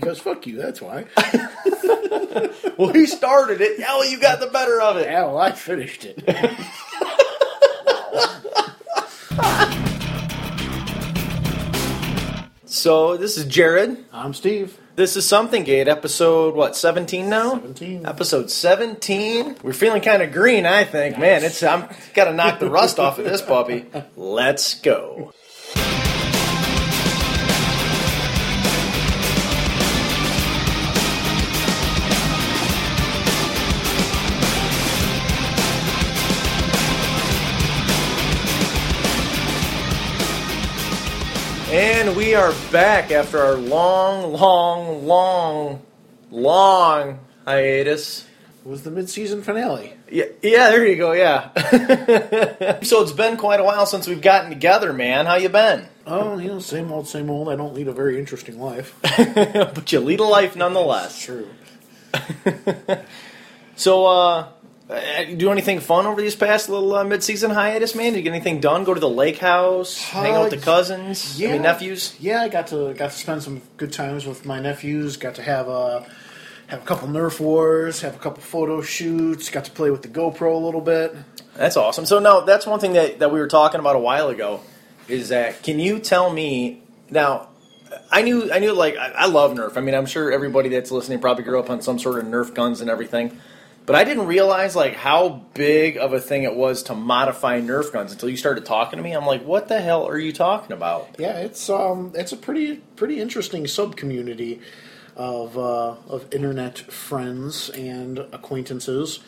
because fuck you. That's why. Well, he started it. Yeah, well, you got the better of it. yeah, well, I finished it. So this is Jared. I'm Steve. This is Something Gate, episode what, seventeen now? 17. Episode seventeen. We're feeling kind of green, I think. Man, it's I'm got to knock the rust off of this puppy. Let's go. And we are back after our long, long, long, long hiatus. It was the mid-season finale. Yeah, yeah, there you go. Yeah. so it's been quite a while since we've gotten together, man. How you been? Oh, you know, same old, same old. I don't lead a very interesting life. but you lead a life nonetheless. True. So, uh, uh, do anything fun over these past little uh, mid-season hiatus, man? Did you get anything done? Go to the lake house, hang out with the Uh, cousins, I yeah. mean nephews. Yeah, I got to got to spend some good times with my nephews. Got to have a have a couple Nerf wars, have a couple photo shoots. Got to play with the GoPro a little bit. That's awesome. So now that's one thing that, that we were talking about a while ago. Is that can you tell me now? I knew I knew like I, I love Nerf. I mean, I'm sure everybody that's listening probably grew up on some sort of Nerf guns and everything. But I didn't realize like how big of a thing it was to modify Nerf guns until you started talking to me. I'm like, what the hell are you talking about? Yeah, it's um it's a pretty pretty interesting sub community of uh, of internet friends and acquaintances.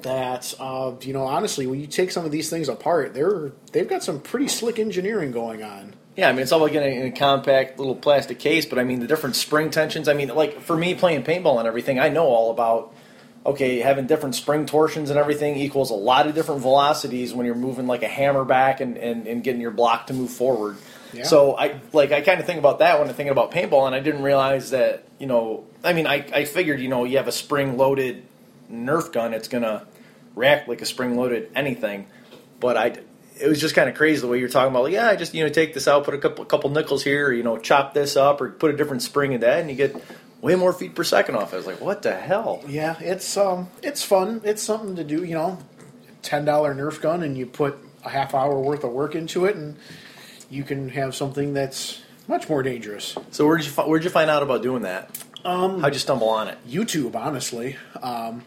That uh, you know, honestly, when you take some of these things apart, they're they've got some pretty slick engineering going on. Yeah, I mean, it's all like in a, in a compact little plastic case, but I mean, the different spring tensions. I mean, like for me playing paintball and everything, I know all about. Okay, having different spring torsions and everything equals a lot of different velocities when you're moving like a hammer back and, and, and getting your block to move forward. Yeah. So I like I kind of think about that when I'm thinking about paintball, and I didn't realize that you know. I mean, I, I figured you know you have a spring loaded Nerf gun, it's gonna react like a spring loaded anything, but I it was just kind of crazy the way you're talking about. Like, yeah, I just you know take this out, put a couple couple nickels here, or, you know, chop this up, or put a different spring in that, and you get way more feet per second off. I was like, what the hell? Yeah, it's um it's fun. It's something to do. You know, ten dollar Nerf gun, and you put a half hour worth of work into it, and you can have something that's much more dangerous. So where'd you fi- where'd you find out about doing that? Um, How'd you stumble on it? YouTube, honestly. Um,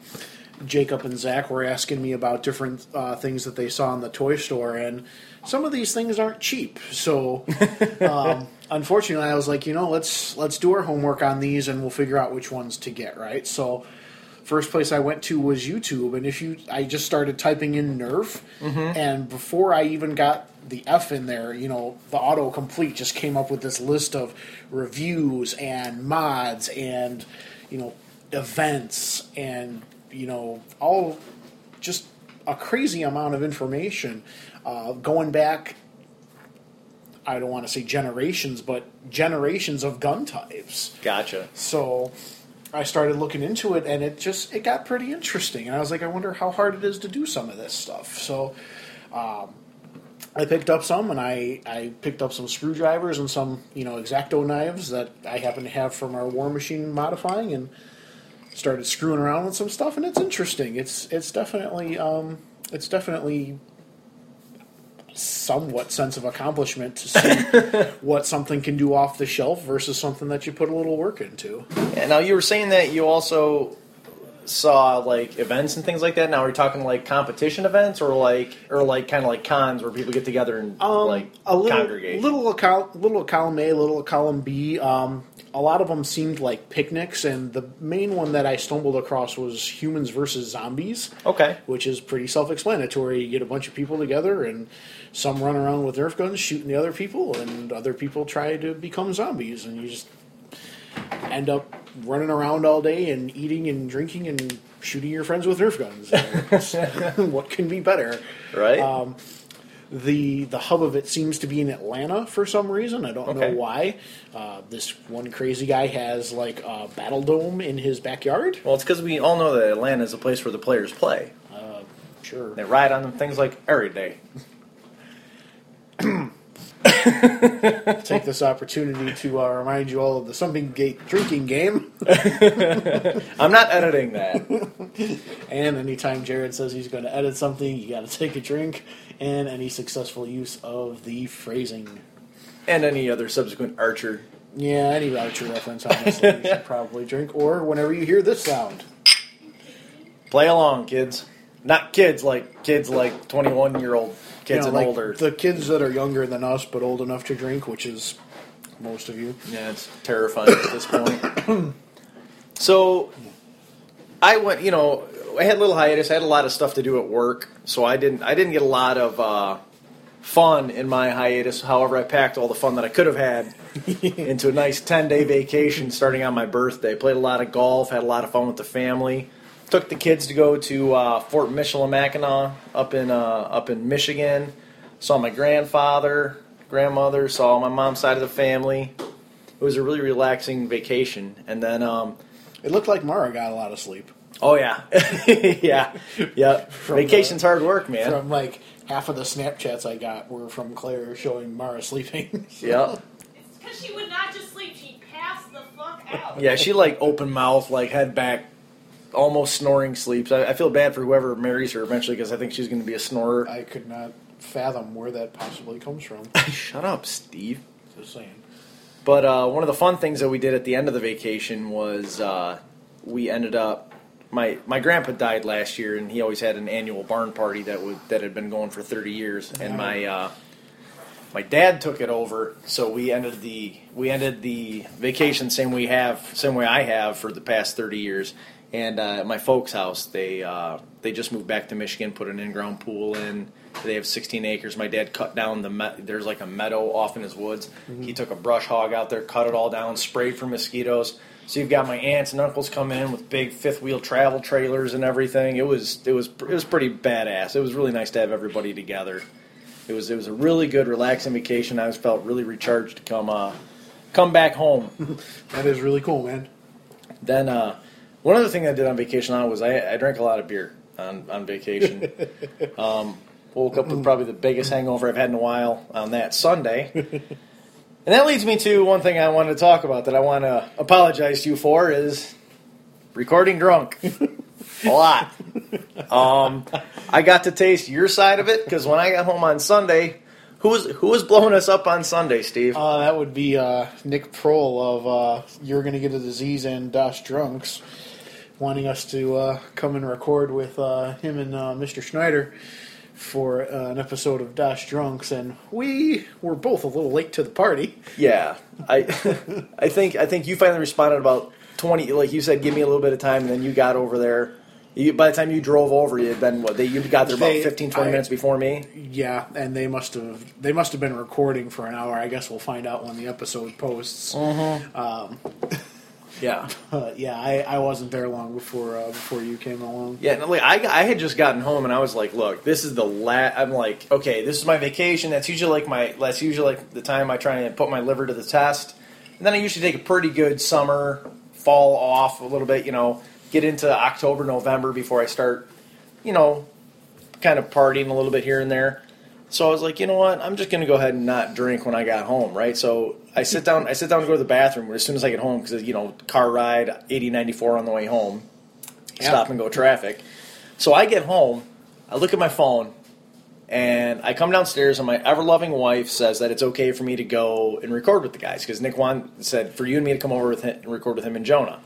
Jacob and Zach were asking me about different uh, things that they saw in the toy store, and some of these things aren't cheap. So, um, unfortunately, I was like, you know, let's let's do our homework on these, and we'll figure out which ones to get. Right. So, first place I went to was YouTube, and if you, I just started typing in Nerf, and before I even got the F in there, you know, the autocomplete just came up with this list of reviews and mods and you know events and you know all just a crazy amount of information uh, going back. I don't want to say generations, but generations of gun types. Gotcha. So I started looking into it, and it just it got pretty interesting. And I was like, I wonder how hard it is to do some of this stuff. So um, I picked up some, and I I picked up some screwdrivers and some you know exacto knives that I happen to have from our War Machine modifying, and started screwing around with some stuff. And it's interesting. It's it's definitely um, it's definitely somewhat sense of accomplishment to see what something can do off the shelf versus something that you put a little work into. And now you were saying that you also saw like events and things like that. Now are you talking like competition events or like or like kind of like cons where people get together and like Um, a little, congregate? little at col- little column A, little column B. Um, a lot of them seemed like picnics, and the main one that I stumbled across was humans versus zombies. Okay. which is pretty self-explanatory. You get a bunch of people together, and some run around with Nerf guns shooting the other people, and other people try to become zombies, and you just end up running around all day and eating and drinking and shooting your friends with Nerf guns. What can be better? Right. Um, the the hub of it seems to be in Atlanta for some reason. I don't Okay. know why. Uh, this one crazy guy has like a battle dome in his backyard. well, it's because we all know that Atlanta is a place where the players play. Sure. They ride on them things like every day. take this opportunity to uh, remind you all of the Something Gate drinking game. I'm not editing that. And anytime Jared says he's going to edit something, you got to take a drink. And any successful use of the phrasing. and any other subsequent Archer. Yeah, any Archer reference, honestly, you should probably drink. Or whenever you hear this sound. Play along, kids. Not kids like kids like 21 year old kids You know, and like older. The kids that are younger than us but old enough to drink, which is most of you. Yeah, it's terrifying at this point. so, I went. You know, I had a little hiatus. I had a lot of stuff to do at work, so I didn't. I didn't get a lot of uh, fun in my hiatus. However, I packed all the fun that I could have had into a nice ten day vacation starting on my birthday. Played a lot of golf. Had a lot of fun with the family. Took the kids to go to uh, Fort Michilimackinac up in uh, up in Michigan. Saw my grandfather, grandmother. Saw my mom's side of the family. It was a really relaxing vacation. And then, um, It looked like Mara got a lot of sleep. oh yeah, yeah, yeah. Vacation's hard work, man. From like half of the Snapchats I got were from Clare showing Mara sleeping. yeah, It's because she would not just sleep; she passed the fuck out. yeah. She like open mouth, like head back, almost snoring sleeps. I, I feel bad for whoever marries her eventually because I think she's going to be a snorer. I could not fathom where that possibly comes from. Shut up, Steve. Just saying. But uh, one of the fun things that we did at the end of the vacation was uh, we ended up. My my grandpa died last year, and he always had an annual barn party that would that had been going for thirty years. And my uh, my dad took it over, so we ended the we ended the vacation same we have same way I have for the past thirty years. And uh, at my folks' house, they uh, they just moved back to Michigan, put an in-ground pool in. They have 16 acres. My dad cut down the me- there's like a meadow off in his woods. He took a brush hog out there, cut it all down, sprayed for mosquitoes. So you've got my aunts and uncles come in with big fifth wheel travel trailers and everything. It was it was it was pretty badass. It was really nice to have everybody together. It was it was a really good relaxing vacation. I was felt really recharged to come uh, come back home. That is really cool, man. Then uh, one other thing I did on vacation on was I, I drank a lot of beer on on vacation. um, woke up with probably the biggest hangover I've had in a while on that Sunday. And that leads me to one thing I wanted to talk about that I want to apologize to you for is recording drunk. a lot. Um, I got to taste your side of it because when I got home on Sunday, who was who was blowing us up on Sunday, Steve? Uh, that would be uh, Nick Prohl of uh, You're Gonna Get a Disease and Das Drunks wanting us to uh, come and record with uh, him and uh, Mr. Schneider for uh, an episode of Das Drunks, and we were both a little late to the party. Yeah, I I think I think you finally responded about twenty. Like you said, give me a little bit of time, and then you got over there. You, by the time you drove over, you had been what? They, you got there about They- 15, 20 I- minutes before me. Yeah, and they must have they must have been recording for an hour. I guess we'll find out when the episode posts. Yeah, Uh, yeah, I, I wasn't there long before uh, before you came along. yeah. No, like, I I had just gotten home, and I was like, look, this is the last. I'm like, okay, this is my vacation. That's usually like my. That's usually like the time I try and put my liver to the test. And then I usually take a pretty good summer, fall off a little bit. You know, get into October, November before I start. You know, kind of partying a little bit here and there. So I was like, you know what? I'm just going to go ahead and not drink when I got home, right? So I sit down. I sit down to go to the bathroom as soon as I get home because you know, car ride 80, 94 on the way home, Yeah. stop and go traffic. So I get home, I look at my phone, and I come downstairs, and my ever loving wife says that it's okay for me to go and record with the guys because Nick Wan said for you and me to come over with him, and record with him and Jonah.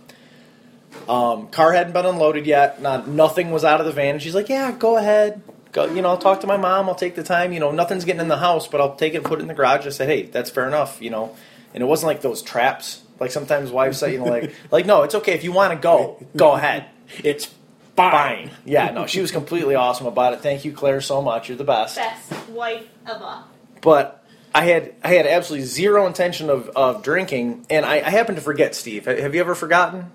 Um, car hadn't been unloaded yet. Not nothing was out of the van. And she's like, "Yeah, go ahead. Go. You know, I'll talk to my mom. I'll take the time. You know, nothing's getting in the house, but I'll take it and put it in the garage." I said, "Hey, that's fair enough. You know." And it wasn't like those traps. Like sometimes wives say, you know, like, like no, it's okay if you want to go, go ahead. It's Fine. Yeah, no, she was completely awesome about it. Thank you, Clare, so much. You're the best. Best wife ever. But I had I had absolutely zero intention of, of drinking, and I, I happened to forget. Steve, have you ever forgotten?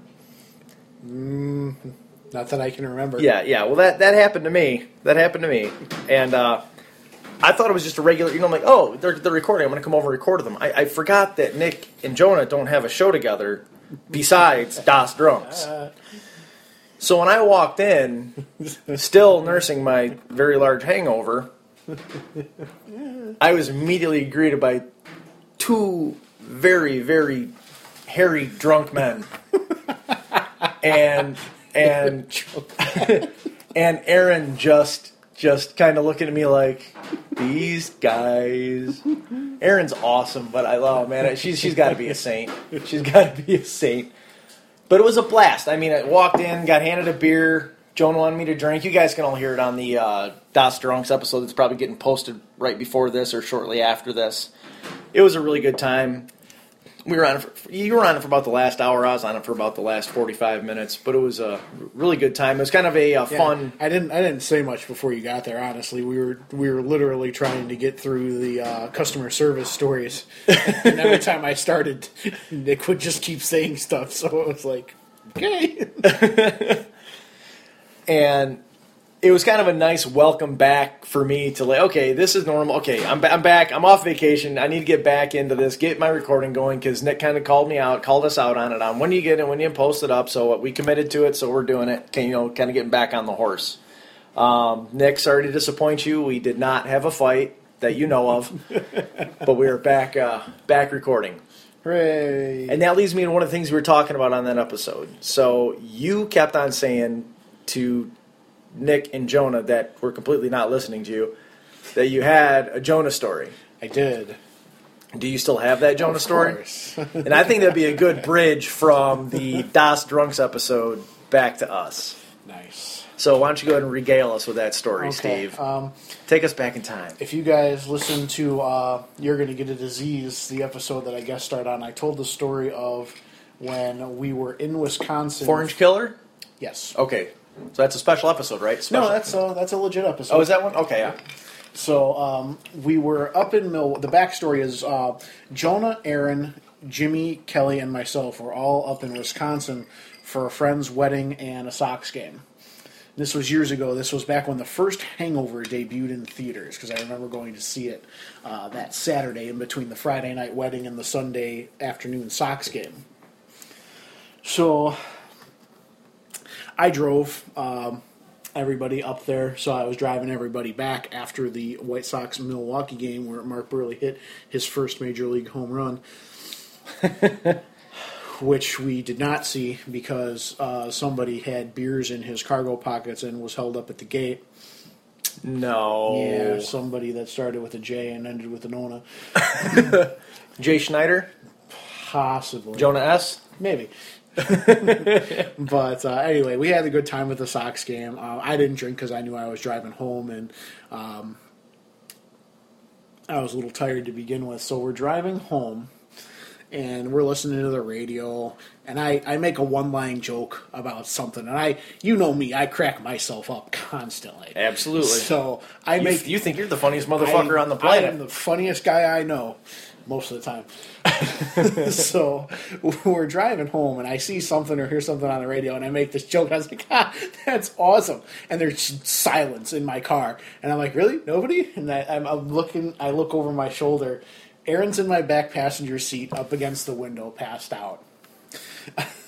Mm-hmm. Not that I can remember. Yeah, yeah. Well, that that happened to me. That happened to me, and uh, I thought it was just a regular. You know, I'm like, oh, they're they're recording. I'm going to come over and record them. I, I forgot that Nick and Jonah don't have a show together besides Das Drunks. So when I walked in, still nursing my very large hangover, I was immediately greeted by two very, very hairy drunk men, and and and Aaron just just kind of looking at me like these guys. Aaron's awesome, but I love man. She's she's got to be a saint. She's got to be a saint. But it was a blast. I mean, I walked in, got handed a beer. Joan wanted me to drink. You guys can all hear it on the uh, Das Drunks episode that's probably getting posted right before this or shortly after this. It was a really good time. We were on it for, you were on it for about the last hour. I was on it for about the last forty five minutes, but it was a really good time. It was kind of a, uh Yeah, fun. I didn't. I didn't say much before you got there. Honestly, we were we were literally trying to get through the uh, customer service stories, and every time I started, Nick would just keep saying stuff. So it was like, okay, and it was kind of a nice welcome back for me to like okay this is normal. Okay i'm, I'm back. I'm off vacation. I need to get back into this get my recording going because nick kind of called me out called us out on it. On when you get it when you post it up so we committed to it so we're doing it. Can you know kind of getting back on the horse. Um, nick sorry to disappoint you. We did not have a fight that you know of but we are back uh, back recording. Hooray! and that leads me to one of the things we were talking about on that episode. So you kept on saying to Nick and Jonah that were completely not listening to you that you had a Jonah story. I did. Do you still have that Jonah Of story? And I think that'd be a good bridge from the Das Drunks episode back to us. nice. So why don't you go ahead and regale us with that story, Okay. Steve? Um, Take us back in time. if you guys listen to uh, "You're Gonna Get a Disease," the episode that I guest starred on, I told the story of when we were in Wisconsin. Orange Killer? Yes. Okay. So that's a special episode, right? Special. No, that's a, that's a legit episode. Oh, is that one? Okay, yeah. So um, we were up in Mill. The backstory is uh, Jonah, Aaron, Jimmy, Kelly, and myself were all up in Wisconsin for a friend's wedding and a Sox game. This was years ago. This was back when the first Hangover debuted in theaters because I remember going to see it uh, that Saturday in between the Friday night wedding and the Sunday afternoon Sox game. So I drove um, everybody up there, so I was driving everybody back after the White Sox Milwaukee game where Mark Buehrle hit his first major league home run. Which we did not see because uh, somebody had beers in his cargo pockets and was held up at the gate. No. Yeah, somebody that started with a J and ended with an Ona. Jay Schneider? Possibly. Jonah S? Maybe. but uh, anyway, we had a good time with the Sox game. Uh, I didn't drink because I knew I was driving home and um, I was a little tired to begin with. So we're driving home and we're listening to the radio. And I, I make a one line joke about something. And I, you know me, I crack myself up constantly. Absolutely. So I You, make you think you're the funniest motherfucker I- on the planet. I am the funniest guy I know most of the time. so we're driving home, and I see something or hear something on the radio, and I make this joke. I was like, "Ah, that's awesome!" And there's silence in my car, and I'm like, "Really? Nobody?" And I, I'm, I'm looking. I look over my shoulder. Aaron's in my back passenger seat, up against the window, passed out.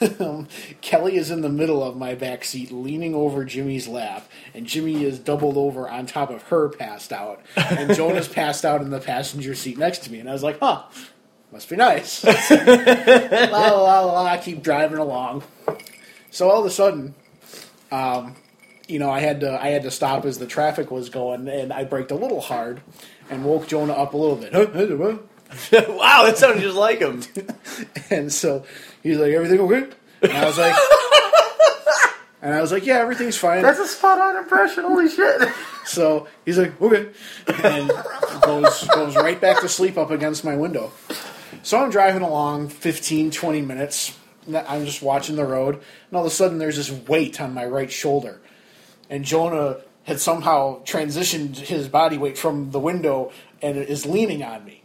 Um, Kelly is in the middle of my back seat, leaning over Jimmy's lap, and Jimmy is doubled over on top of her, passed out, and Jonah's passed out in the passenger seat next to me. And I was like, "Huh, must be nice." la la la la. I keep driving along. So all of a sudden, um, you know, I had to I had to stop as the traffic was going, and I braked a little hard, and woke Jonah up a little bit. Wow, that sounded just like him. And so he's like, "Everything okay?" And I was like, and I was like, "Yeah, everything's fine." That's a spot on impression. Holy shit. So he's like, "Okay," and goes goes right back to sleep up against my window. So I'm driving along 15, 20 minutes. I'm just watching the road, and all of a sudden there's this weight on my right shoulder, and Jonah had somehow transitioned his body weight from the window and is leaning on me.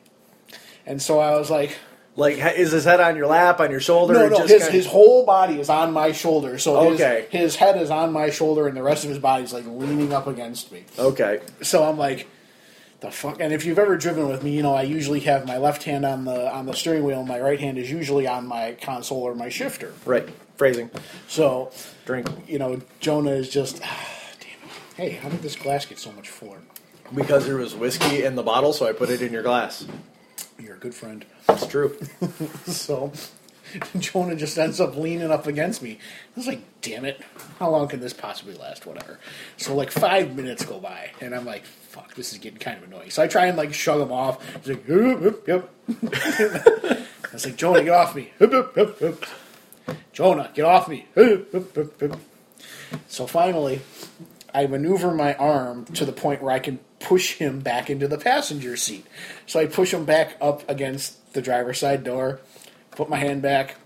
And so I was like, Like, is his head on your lap, on your shoulder? No, or no, just his, kinda- his whole body is on my shoulder. So his, Okay. his head is on my shoulder, and the rest of his body's like leaning up against me. Okay. So I'm like, the fuck. And if you've ever driven with me, you know I usually have my left hand on the on the steering wheel, and my right hand is usually on my console or my shifter. Right. Phrasing. So, Drink. you know, Jonah is just, ah, damn it. Hey, how did this glass get so much fuller? Because there was whiskey in the bottle, so I put it in your glass. You're a good friend. That's true. So Jonah just ends up leaning up against me. I was like, damn it. How long can this possibly last? Whatever. So like five minutes go by, and I'm like, fuck, this is getting kind of annoying. So I try and like shove him off. He's like, yep. I was like, Jonah, get off me. Yep, yep, yep. Jonah, get off me. So finally, I maneuver my arm to the point where I can push him back into the passenger seat. So I push him back up against the driver's side door, put my hand back,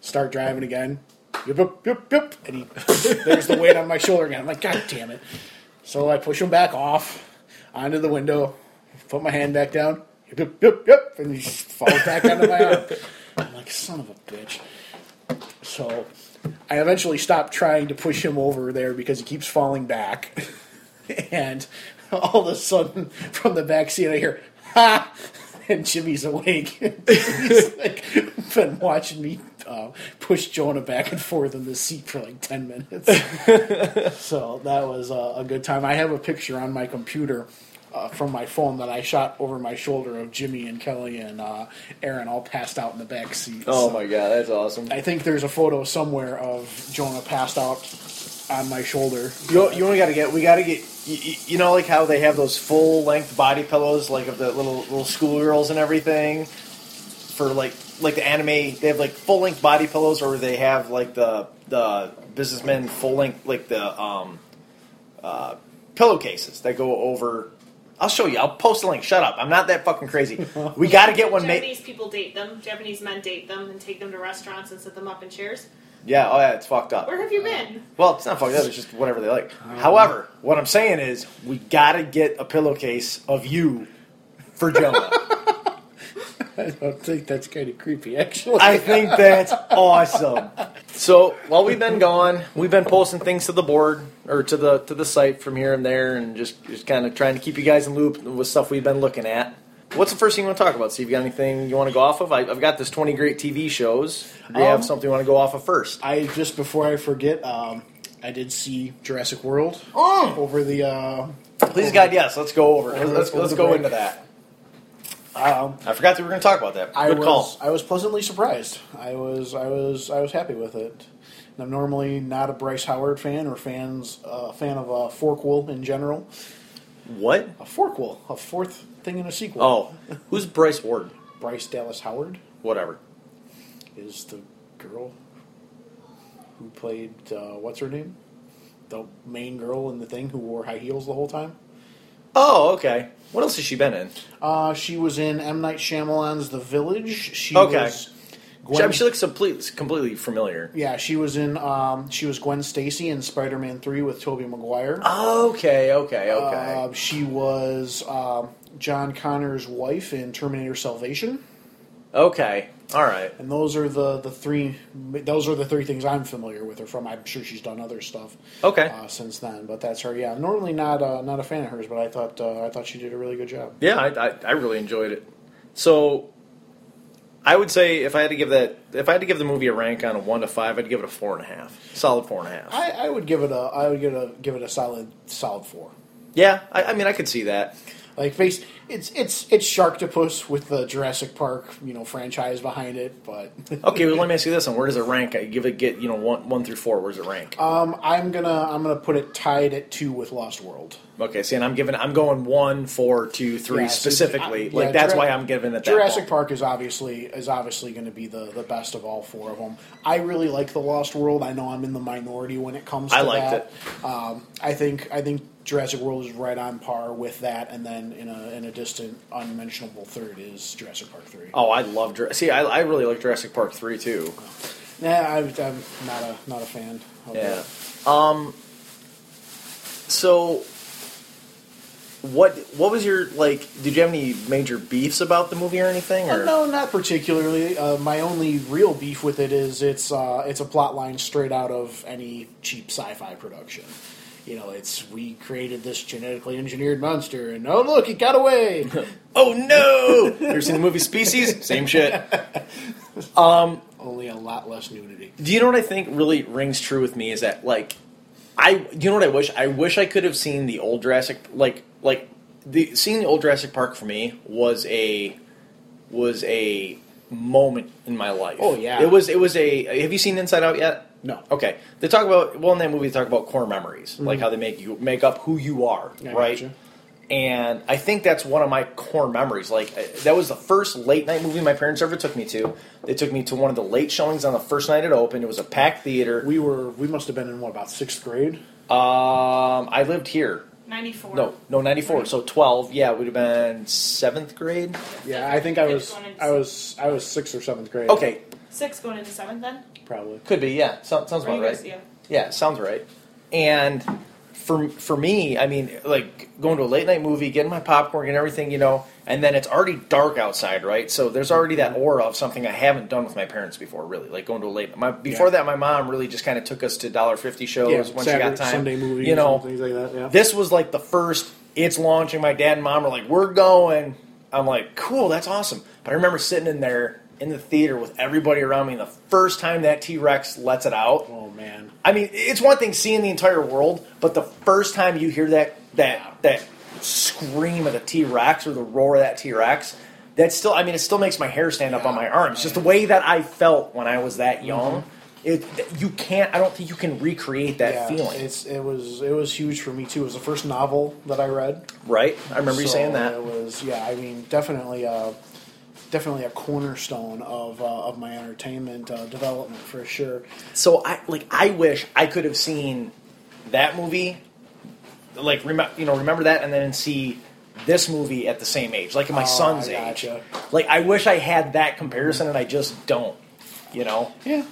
start driving again. Yep, yep, yep, yep. And he, there's the weight on my shoulder again. I'm like, God damn it. So I push him back off onto the window, put my hand back down. Yep, yep, yep, yep. And he falls back onto my arm. I'm like, son of a bitch. So I eventually stopped trying to push him over there because he keeps falling back. and all of a sudden, from the back seat, I hear, ha! And Jimmy's awake. He's like, been watching me uh, push Jonah back and forth in the seat for like 10 minutes. so that was uh, a good time. I have a picture on my computer. Uh, from my phone that I shot over my shoulder of Jimmy and Kelly and uh, Aaron all passed out in the back seat. Oh So- my god, that's awesome. I think there's a photo somewhere of Jonah passed out on my shoulder. You, you only got to get. We got to get. You, you know, like how they have those full length body pillows, like of the little little schoolgirls and everything, for like like the anime. They have like full length body pillows, or they have like the the businessmen full length like the um, uh, pillowcases that go over. I'll show you. I'll post a link. Shut up. I'm not that fucking crazy. We got to get one made. Japanese people date them. Japanese men date them and take them to restaurants and sit them up in chairs. Yeah. Oh yeah. It's fucked up. Where have you been? Well, it's not fucked up. It's just whatever they like. However, what I'm saying is, we gotta get a pillowcase of you for Jonah. I don't think that's kind of creepy, actually. I think that's awesome. So while we've been gone, we've been posting things to the board or to the to the site from here and there, and just just kind of trying to keep you guys in loop with stuff we've been looking at. What's the first thing you want to talk about? See if you got anything you want to go off of. I, I've got this 20 great TV shows. Do you have Um, something you want to go off of first? I just before I forget, um, I did see Jurassic World Oh, over the. Uh, please God, yes. Let's go over. it. Over- Let's over let's go break. into that. Um, I forgot that we were going to talk about that. I Good was call. I was pleasantly surprised. I was I was I was happy with it. And I'm normally not a Bryce Howard fan or fans uh, fan of a forquel in general. What? A forquel, a fourth thing in a sequel. Oh, who's Bryce Ward? Bryce Dallas Howard Whatever. is the girl who played uh, what's her name, the main girl in the thing who wore high heels the whole time. Oh, okay. What else has she been in? Uh, she was in M Night Shyamalan's The Village. She Okay. was She, I mean, she looks complete, completely familiar. yeah, she was in. Um, she was Gwen Stacy in Spider Man Three with Tobey Maguire. Okay, okay, okay. Uh, she was um, John Connor's wife in Terminator Salvation, okay, all right. and those are the, the three. Those are the three things I'm familiar with her from. I'm sure she's done other stuff Okay. uh, since then, but that's her. Yeah, normally not uh, not a fan of hers, but I thought uh, I thought she did a really good job. Yeah, I, I, I really enjoyed it. So, I would say if I had to give that, if I had to give the movie a rank on a one to five, I'd give it a four and a half. Solid four and a half. I, I would give it a I would give it a give it a solid solid four. yeah, I, I mean, I could see that. Like face, it's it's it's Sharktopus with the Jurassic Park you know franchise behind it, but Okay, well, let me ask you this: one. Where does it rank? I give it get you know one one through four. Where does it rank? um, I'm gonna I'm gonna put it tied at two with Lost World. Okay, see, and I'm giving, I'm going one, four, two, three Yeah, specifically. I- like yeah, that's Jura- why I'm giving it. Jurassic. Park is obviously is obviously going to be the, the best of all four of them. I really like the Lost World. I know I'm in the minority when it comes. to I liked that. Um, I think I think Jurassic World is right on par with that, and then in a in a distant, unmentionable third is Jurassic Park three. Oh, I love. Jura- See, I, I really like Jurassic Park three too. Nah, I, I'm not a not a fan. Of Yeah. it. Um. So, what what was your like? Did you have any major beefs about the movie or anything? Uh, Or no, not particularly. Uh, my only real beef with it is it's uh, it's a plot line straight out of any cheap sci-fi production. You know, it's we created this genetically engineered monster, and oh look, it got away. oh no! ever seen the movie Species? Same shit. Um, only a lot less nudity. Do you know what I think really rings true with me is that like I you know what I wish? I wish I could have seen the old Jurassic like like the seeing the old Jurassic Park for me was a was a moment in my life. Oh, yeah. it was. It was a. Have you seen Inside Out yet? No. Okay, they talk about well in that movie they talk about core memories, like how they make you make up who you are, Mm-hmm. I right? gotcha. And I think that's one of my core memories. Like that was the first late night movie my parents ever took me to. They took me to one of the late showings on the first night it opened. It was a packed theater. We were we must have been in what about sixth grade? Um, I lived here. 94. No, no, ninety four. So twelve. Yeah, we'd have been seventh grade. Yeah, I think I was Fifth one and I was I was sixth or seventh grade. Okay, Six going into seventh then? probably. could be. Yeah, so, sounds Or you about guys- right. yeah. Yeah, sounds right. And for for me, I mean, like going to a late night movie, getting my popcorn and everything, you know, and then it's already dark outside, right? So there's already that mm-hmm. aura of something I haven't done with my parents before, really. Like going to a late. My before Yeah. that, my mom really just kind of took us to dollar fifty shows Yeah, when Saturday, she got time. Sunday movies, you know, things like that. Yeah. this was like the first. It's launching. My dad and mom are like, "We're going." I'm like, "Cool, that's awesome." But I remember sitting in there in the theater with everybody around me, and the first time that T Rex lets it out, oh man. I mean, it's one thing seeing the entire world, but the first time you hear that that that scream of the T Rex or the roar of that T Rex, that still, I mean, it still makes my hair stand up on my arms. Just the way that I felt when I was that young. It, you can't. I don't think you can recreate that Mm-hmm. yeah, feeling. It's it was it was huge for me too. It was the first novel that I read. right? I remember you saying that. It was yeah. I mean, definitely a definitely a cornerstone of uh, of my entertainment uh, development for sure. So I like. I wish I could have seen that movie. Like, rem- you know, remember that, and then see this movie at the same age, like my Oh, son's I age. Like, I wish I had that comparison, and I just don't. You know. Yeah,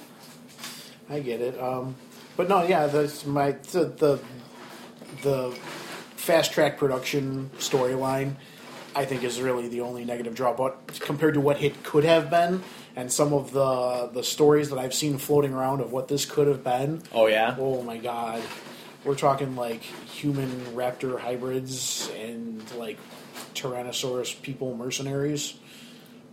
I get it. Um, but no, yeah, that's my the the, the fast track production storyline. I think is really the only negative draw, but compared to what it could have been, and some of the the stories that I've seen floating around of what this could have been. Oh yeah. Oh my god, we're talking like human raptor hybrids and like Tyrannosaurus people mercenaries.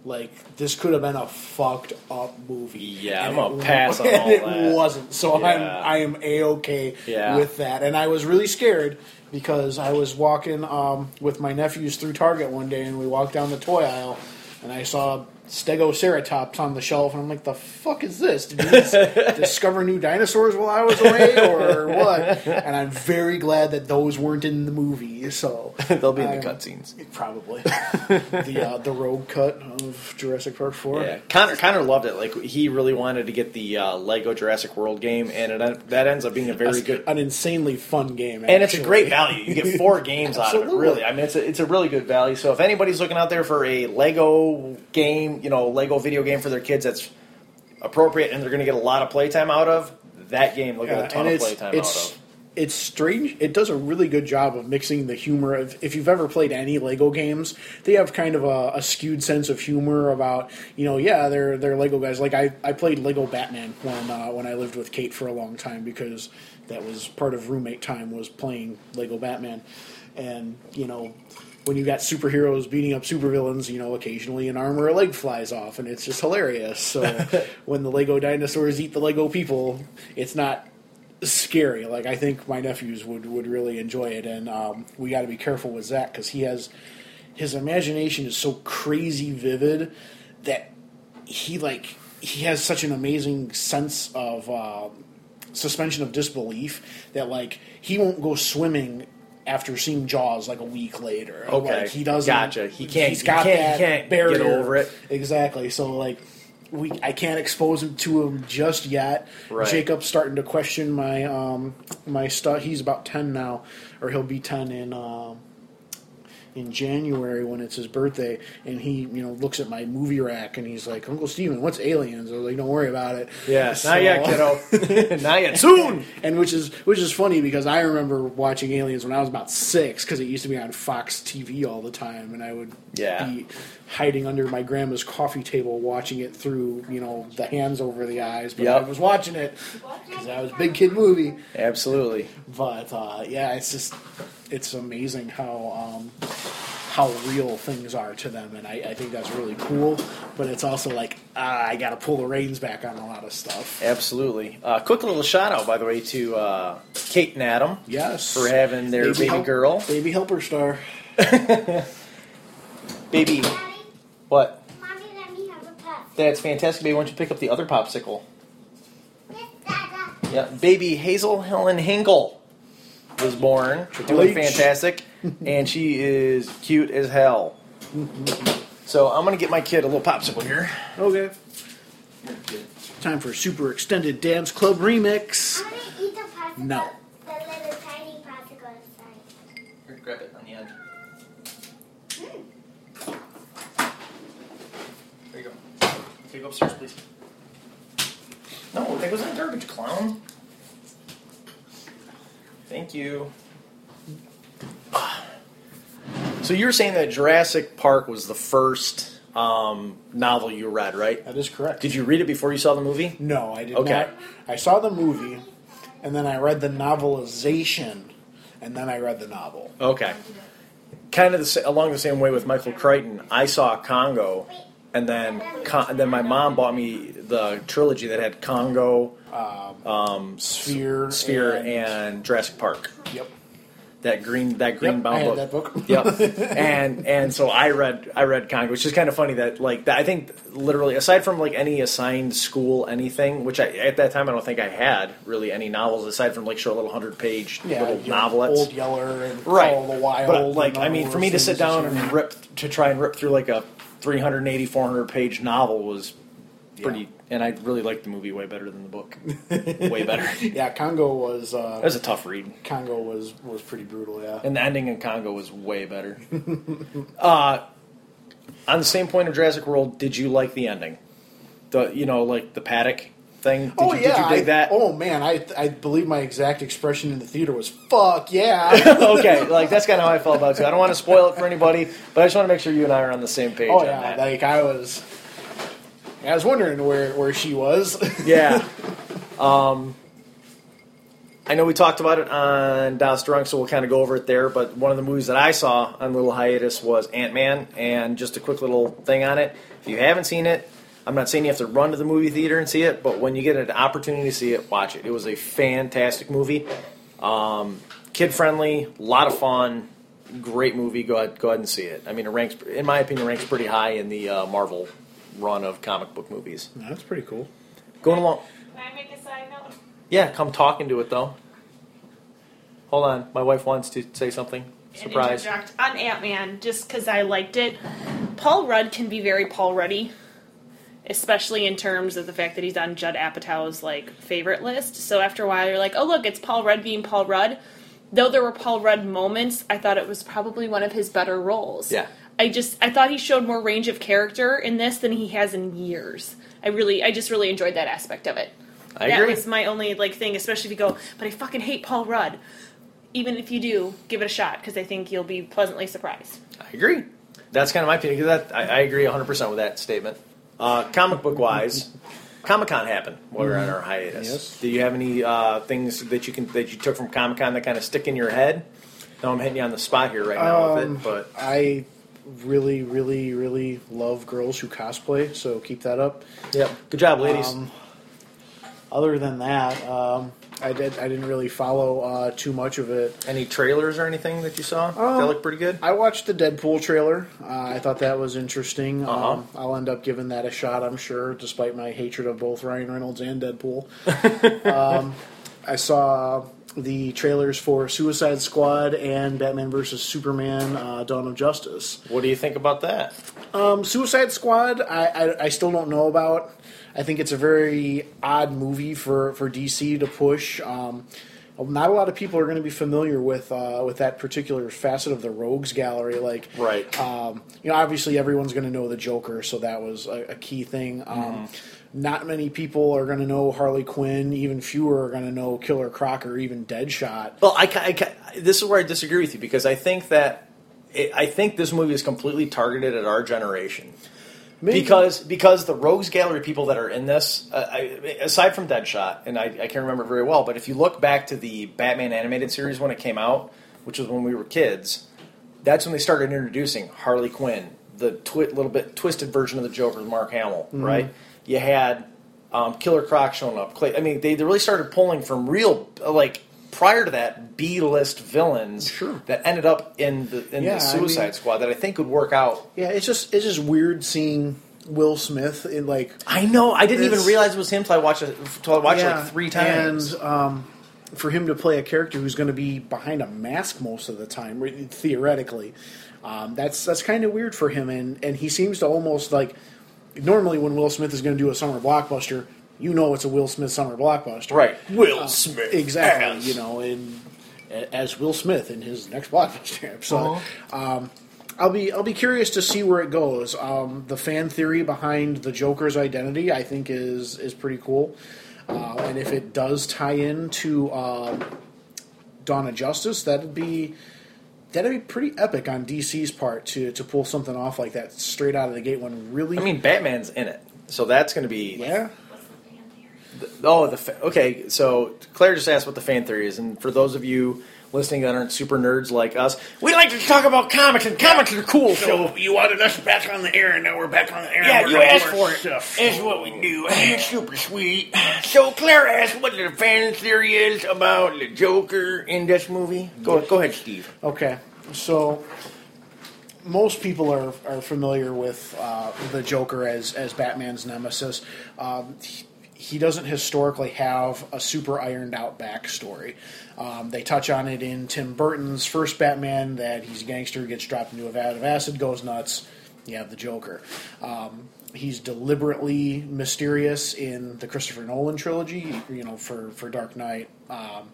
Like this could have been a fucked up movie. Yeah, And I'm gonna pass on and all it that. wasn't. So Yeah. I'm I am a okay Yeah. with that. And I was really scared because I was walking um, with my nephews through Target one day, and we walked down the toy aisle, and I saw Stegoceratops on the shelf, and I'm like, "The fuck is this? Did you dis- discover new dinosaurs while I was away, or what?" And I'm very glad that those weren't in the movie. So They'll be in the cutscenes. Probably the uh, the rogue cut of Jurassic Park Four. Yeah, Connor Connor loved it. Like he really wanted to get the uh, Lego Jurassic World game, and it, that ends up being a very That's good. an insanely fun game, And it's a great value. You get four games out of it. Really, I mean, it's a, it's a really good value. So if anybody's looking out there for a Lego game, you know, Lego video game for their kids that's appropriate and they're going to get a lot of playtime out of, that game they'll get a ton of playtime it's out of. it's strange. It does a really good job of mixing the humor. Of, if you've ever played any Lego games, they have kind of a, a skewed sense of humor about you know yeah they're they're Lego guys. Like I, I played Lego Batman when uh, when I lived with Kate for a long time because that was part of roommate time was playing Lego Batman, and you know. When you got superheroes beating up supervillains, you know, occasionally an arm or a leg flies off, and it's just hilarious. So, when the Lego dinosaurs eat the Lego people, it's not scary. Like I think my nephews would would really enjoy it, and um, we got to be careful with Zach because he has his imagination is so crazy vivid that he like he has such an amazing sense of uh, suspension of disbelief that like he won't go swimming after seeing Jaws like a week later. Okay. like, he doesn't. Gotcha. He can't- He's he got can't- he that can't get over it. Exactly. So like. We, I can't expose him to him just yet. Right. Jacob's starting to question my um, my stuff. He's about ten now, or he'll be ten in um in January when it's his birthday, and he you know looks at my movie rack and he's like, Uncle Steven, what's aliens? I was like, Don't worry about it. Yeah, So- not yet, kiddo. not yet. Soon. and which is which is funny because I remember watching Aliens when I was about six because it used to be on Fox TV all the time, and I would Yeah. be hiding under my grandma's coffee table watching it through you know the hands over the eyes, but Yep. I was watching it because I was a big kid movie. Absolutely. But uh, yeah, it's just it's amazing how um, how real things are to them, and I, I think that's really cool. But it's also like ah, I got to pull the reins back on a lot of stuff. Absolutely. Uh, quick little shout out, by the way, to uh, Kate and Adam Yes, for having their baby, help- girl. baby helper star. Baby. What? Mommy let me have a pup. That's fantastic, baby. Why don't you pick up the other popsicle? Yes, Dada. Yeah, baby Hazel Helen Hinkle was born. Doing H. fantastic, and she is cute as hell. So I'm gonna get my kid a little popsicle here. Okay. Time for a super extended dance club remix. I'm gonna eat the popsicle. No. The little tiny popsicle inside. Grab it on the edge. Hmm. There you go. Take it upstairs, please. No, that goes in the garbage, clown. Thank you. So you were saying that Jurassic Park was the first um, novel you read, right? That is correct. Did you read it before you saw the movie? No, I did Okay. not. I saw the movie, and then I read the novelization, and then I read the novel. Okay. Kind of the, along the same way with Michael Crichton. I saw Congo, and then Con- then my mom bought me the trilogy that had Congo, um, Sphere, Sphere, and, and Jurassic Park. yep, That green that green yep. bound I had book. that book. yep. And and so I read I read Congo, which is kind of funny that like that, I think literally aside from like any assigned school anything, which I at that time I don't think I had really any novels aside from like short little hundred page yeah, little novelettes. Old Yeller, and right the Wild. but like i mean for me to sit down and rip to try and rip through like a 380 400 page novel was pretty Yeah. and i really liked the movie way better than the book. Way better. Yeah, Congo was uh, was a tough read. Congo was was pretty brutal. Yeah, and the ending in congo was way better. Uh, on the same point of jurassic world did you like the ending? The you know like the paddock thing did, oh you, yeah, did you dig I, that oh man, I I believe my exact expression in the theater was "fuck yeah." okay like that's kind of how i felt about it too i don't want to spoil it for anybody but i just want to make sure you and i are on the same page oh yeah, like I was. I was wondering where where she was. Yeah. Um, I know we talked about it on Dallas Drunk, so we'll kind of go over it there. But one of the movies that I saw on Little Hiatus was Ant Man, and just a quick little thing on it. If you haven't seen it, I'm not saying you have to run to the movie theater and see it, but when you get an opportunity to see it, watch it. It was a fantastic movie, um, kid friendly, a lot of fun, great movie. Go ahead, go ahead and see it. I mean, it ranks, in my opinion, ranks pretty high in the uh, Marvel run of comic book movies. That's pretty cool. Going along. Can I make a side note? Yeah, come talk into it though. Hold on, my wife wants to say something. and Surprise. interject on Ant Man just because I liked it. Paul Rudd can be very Paul Ruddy, especially in terms of the fact that he's on Judd Apatow's like favorite list. So after a while, you're like, oh look, it's Paul Rudd being Paul Rudd. Though there were Paul Rudd moments, I thought it was probably one of his better roles. Yeah. I just I thought he showed more range of character in this than he has in years. I really I just really enjoyed that aspect of it. I that agree. was my only like thing, especially if you go, but I fucking hate Paul Rudd. Even if you do, give it a shot because I think you'll be pleasantly surprised. I agree. That's kind of my opinion. 'cause That I, I agree 100 percent with that statement. Uh, comic book wise, Comic Con happened while we were on our hiatus. Yes. Do you have any uh, things that you can that you took from Comic Con that kind of stick in your head? No, I'm hitting you on the spot here right now with Um, it, but I really, really, really love girls who cosplay, so keep that up. yep, good job, ladies. Um, other than that, um, I did. I didn't really follow uh, too much of it. any trailers or anything that you saw Um, that looked pretty good? I watched the Deadpool trailer. Uh, I thought that was interesting. Uh-huh. Um, I'll end up giving that a shot, I'm sure, despite my hatred of both Ryan Reynolds and Deadpool. um, I saw the trailers for Suicide Squad and Batman vs Superman: uh, Dawn of Justice. What do you think about that? Um, Suicide Squad, I, I, I still don't know about. I think it's a very odd movie for, for DC to push. Um, not a lot of people are going to be familiar with uh, with that particular facet of the Rogues Gallery. Like, Right. Um, you know, obviously everyone's going to know the Joker, so that was a, a key thing. Um, Not many people are going to know Harley Quinn. Even fewer are going to know Killer Croc or even Deadshot. Well, I, ca- I this is where I disagree with you because I think that it, I think this movie is completely targeted at our generation Maybe- because because the Rogues Gallery people that are in this, uh, I, aside from Deadshot, and I, I can't remember very well, but if you look back to the Batman animated series when it came out, which was when we were kids, that's when they started introducing Harley Quinn, the twi- little bit twisted version of the Joker, Mark Hamill, right? You had um, Killer Croc showing up. Clay, I mean, they, they really started pulling from real like prior to that B list villains Sure. that ended up in the in Yeah, the Suicide mean- Squad that I think would work out. Yeah, it's just it's just weird seeing Will Smith in like I know. I didn't even realize it was him till I watched it. Till I watched it like three times. And um, for him to play a character who's going to be behind a mask most of the time, theoretically, um, that's that's kind of weird for him. And and he seems to almost like normally when Will Smith is going to do a summer blockbuster, you know it's a Will Smith summer blockbuster, right. Will Uh, Smith. exactly. as- You know, in as Will Smith in his next blockbuster. So. Uh-huh. Um, I'll be I'll be curious to see where it goes. Um, the fan theory behind the Joker's identity, I think, is is pretty cool. Uh, and if it does tie into uh, Dawn of Justice, that'd be that'd be pretty epic on DC's part to to pull something off like that straight out of the gate. When really, I mean, Batman's in it, so that's going to be. yeah, Oh, the fa- okay. So Claire just asked what the fan theory is, and for those of you listening that aren't super nerds like us, we like to talk about comics, and comics are cool. So, you wanted us back on the air, and now we're back on the air. yeah, We're you gonna asked our for it. stuff. That's what we do. It's super sweet. So Claire asked what the fan theory is about the Joker in this movie. Go, go ahead, Steve. Okay, so most people are, are familiar with uh, the Joker as as Batman's nemesis. Um, he, he doesn't historically have a super ironed out backstory. Um, they touch on it in Tim Burton's first Batman that he's a gangster, gets dropped into a vat of acid, goes nuts. You have the Joker. Um, he's deliberately mysterious in the Christopher Nolan trilogy. You know, for for Dark Knight. Um,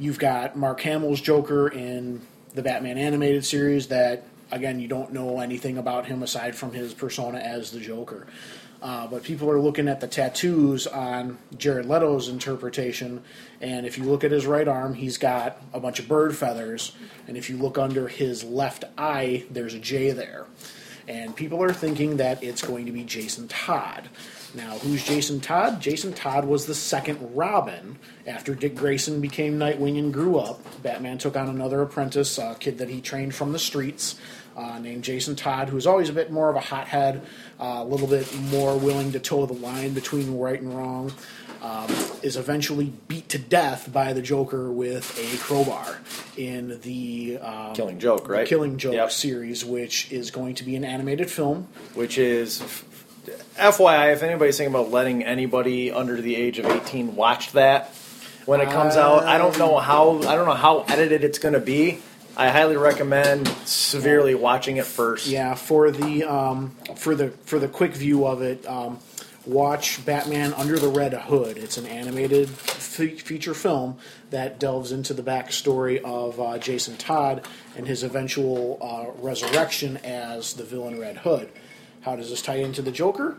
You've got Mark Hamill's Joker in the Batman animated series that, again, you don't know anything about him aside from his persona as the Joker. Uh, but people are looking at the tattoos on Jared Leto's interpretation, and if you look at his right arm, he's got a bunch of bird feathers, and if you look under his left eye, there's a J there. And people are thinking that it's going to be Jason Todd. Now, who's Jason Todd? Jason Todd was the second Robin after Dick Grayson became Nightwing and grew up. Batman took on another apprentice, a kid that he trained from the streets, uh, named Jason Todd, who's always a bit more of a hothead, uh, a little bit more willing to toe the line between right and wrong. Um, is eventually beat to death by the Joker with a crowbar in the um, Killing Joke, right? Killing Joke Yep. series, which is going to be an animated film. which is FYI, if anybody's thinking about letting anybody under the age of 18 watch that when it comes out, I don't know how I don't know how edited it's going to be. I highly recommend severely watching it first. Yeah, for the um, for the for the quick view of it, um, watch Batman Under the Red Hood. It's an animated fe- feature film that delves into the backstory of uh, Jason Todd and his eventual uh, resurrection as the villain Red Hood. How does this tie into the Joker?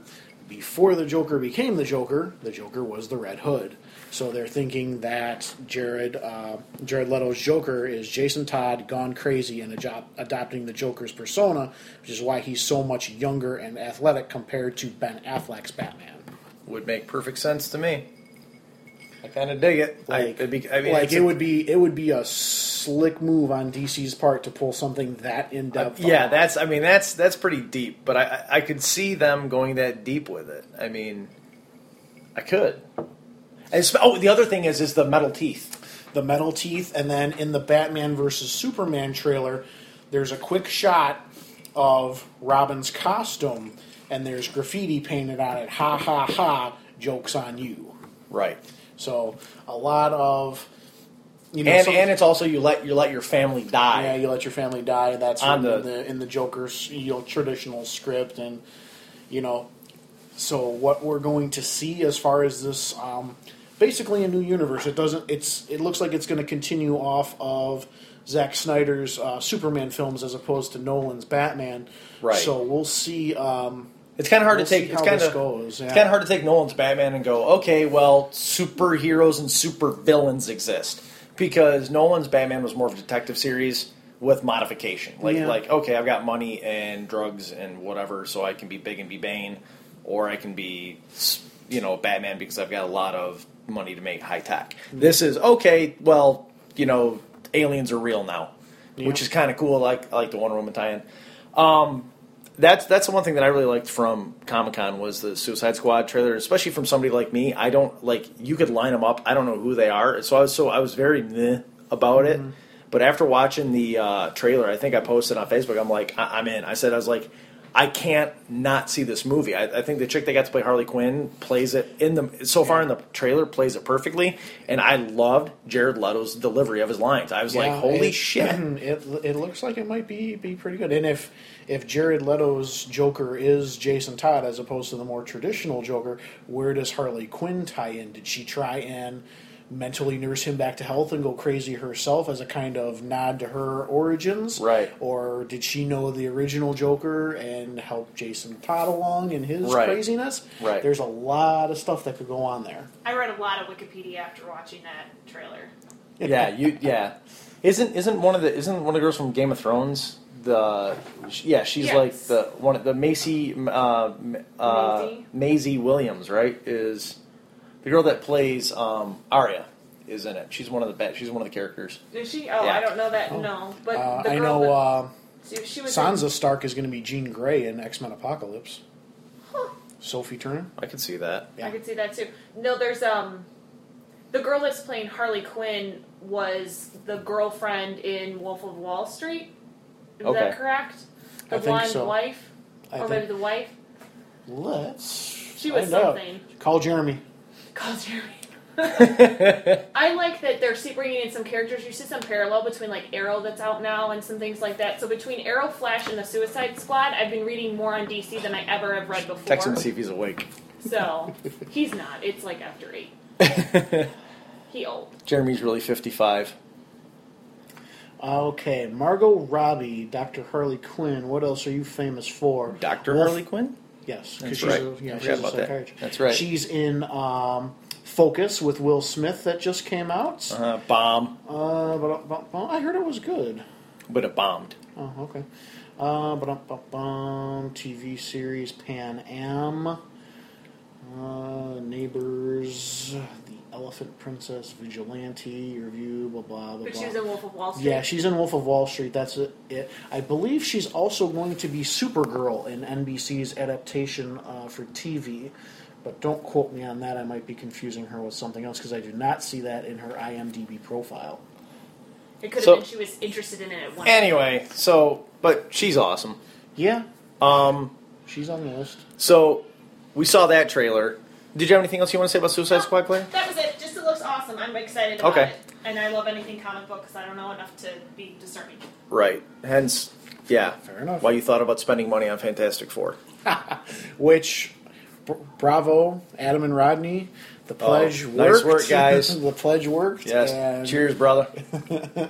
Before the Joker became the Joker, the Joker was the Red Hood. So they're thinking that Jared uh, Jared Leto's Joker is Jason Todd gone crazy and ado- adopting the Joker's persona, which is why he's so much younger and athletic compared to Ben Affleck's Batman. Would make perfect sense to me. I kind of dig it. Like, it'd be, I mean, like it a- would be it would be a slick move on DC's part to pull something that in depth. Yeah, that's. I mean, that's that's pretty deep. But I, I I could see them going that deep with it. I mean, I could. Oh, the other thing is is the metal teeth. the metal teeth, and then in the Batman versus Superman trailer, there's a quick shot of Robin's costume, and there's graffiti painted on it. Ha ha ha! Jokes on you. Right. So a lot of you know, And some- and it's also you let you let your family die. yeah, you let your family die. That's On in the- the, in the Joker's you know, traditional script, and you know, so what we're going to see as far as this, um, basically a new universe. It doesn't. It's it looks like it's going to continue off of Zack Snyder's uh, Superman films as opposed to Nolan's Batman. Right. So we'll see. Um, It's kind of hard We'll to take. It's kind of goes, yeah. It's kind of hard to take Nolan's Batman and go, okay, well, superheroes and super villains exist because Nolan's Batman was more of a detective series with modification. Like, Yeah. like okay, I've got money and drugs and whatever, so I can be big and be Bane, or I can be, you know, Batman because I've got a lot of money to make high tech. This is okay. Well, you know, aliens are real now, which is kind of cool. Like I like the Wonder Woman tie-in. Um, that's that's the one thing that I really liked from Comic Con was the Suicide Squad trailer, especially from somebody like me. I don't like you could line them up. I don't know who they are, so I was so I was very meh about it. But after watching the uh, trailer, I think I posted on Facebook. I'm like, I- I'm in. I said I was like, I can't not see this movie. I, I think the chick that got to play Harley Quinn plays it in the so far in the trailer plays it perfectly, and I loved Jared Leto's delivery of his lines. I was like, holy it- shit! It, it looks like it might be be pretty good. And if if Jared Leto's Joker is Jason Todd as opposed to the more traditional Joker, where does Harley Quinn tie in? Did she try and mentally nurse him back to health and go crazy herself as a kind of nod to her origins? Right. Or did she know the original Joker and help Jason Todd along in his Right. craziness? Right. There's a lot of stuff that could go on there. I read a lot of Wikipedia after watching that trailer. yeah, you yeah. Isn't isn't one of the isn't one of the girls from Game of Thrones the yeah she's Yes. like the one of the Macy uh, uh, Maisie? Maisie Williams right is the girl that plays um, Arya is in it. She's one of the ba- she's one of the characters. Is she? Oh, Yeah. I don't know that. No, but Uh, the I know that, uh, she, she was Sansa Stark is going to be Jean Grey in X Men Apocalypse. Sophie Turner. I can see that. In, I could see that too. No, there's um, the girl that's playing Harley Quinn was the girlfriend in Wolf of Wall Street. Is Okay. that correct? The I think blonde so. wife, I or think. maybe the wife. Let's. She was find out. something. Call Jeremy. Call Jeremy. I like that they're see- bringing in some characters. You see some parallel between like Arrow that's out now and some things like that. So between Arrow, Flash, and the Suicide Squad, I've been reading more on DC than I ever have read before. Text him to see if he's awake. So he's not. It's like after eight. he old. Jeremy's really fifty five. Okay, Margot Robbie, Dr. Harley Quinn. What else are you famous for? Doctor Wolf- Harley Quinn. Yes, That's because she's right. a, I she's a about that. psychiatrist. That's right. She's in um, Focus with Will Smith that just came out. Uh, bomb, Uh, but, but, but I heard it was good. but it bombed. Oh, okay. Uh, but bum TV series Pan Am, uh, Neighbors, Elephant Princess, Vigilante Review, blah blah blah. But blah. she was in Wolf of Wall Street. Yeah, she's in Wolf of Wall Street. That's it. it. I believe she's also going to be Supergirl in NBC's adaptation uh, for TV. But don't quote me on that. I might be confusing her with something else because I do not see that in her IMDb profile. It could have So- been she was interested in it at one. Anyway, so but she's awesome. Yeah, Um, she's on the list. so we saw that trailer. Did you have anything else you want to say about Suicide No, Squad, Claire? That was it. Just it looks awesome. I'm excited about Okay. it. And I love anything comic book because I don't know enough to be discerning. Right. Hence, yeah. Fair enough. Why you thought about spending money on Fantastic Four? Which, br- bravo, Adam and Rodney. The oh, pledge Oh, worked. nice work, guys. the pledge worked. Yes. and- Cheers, brother.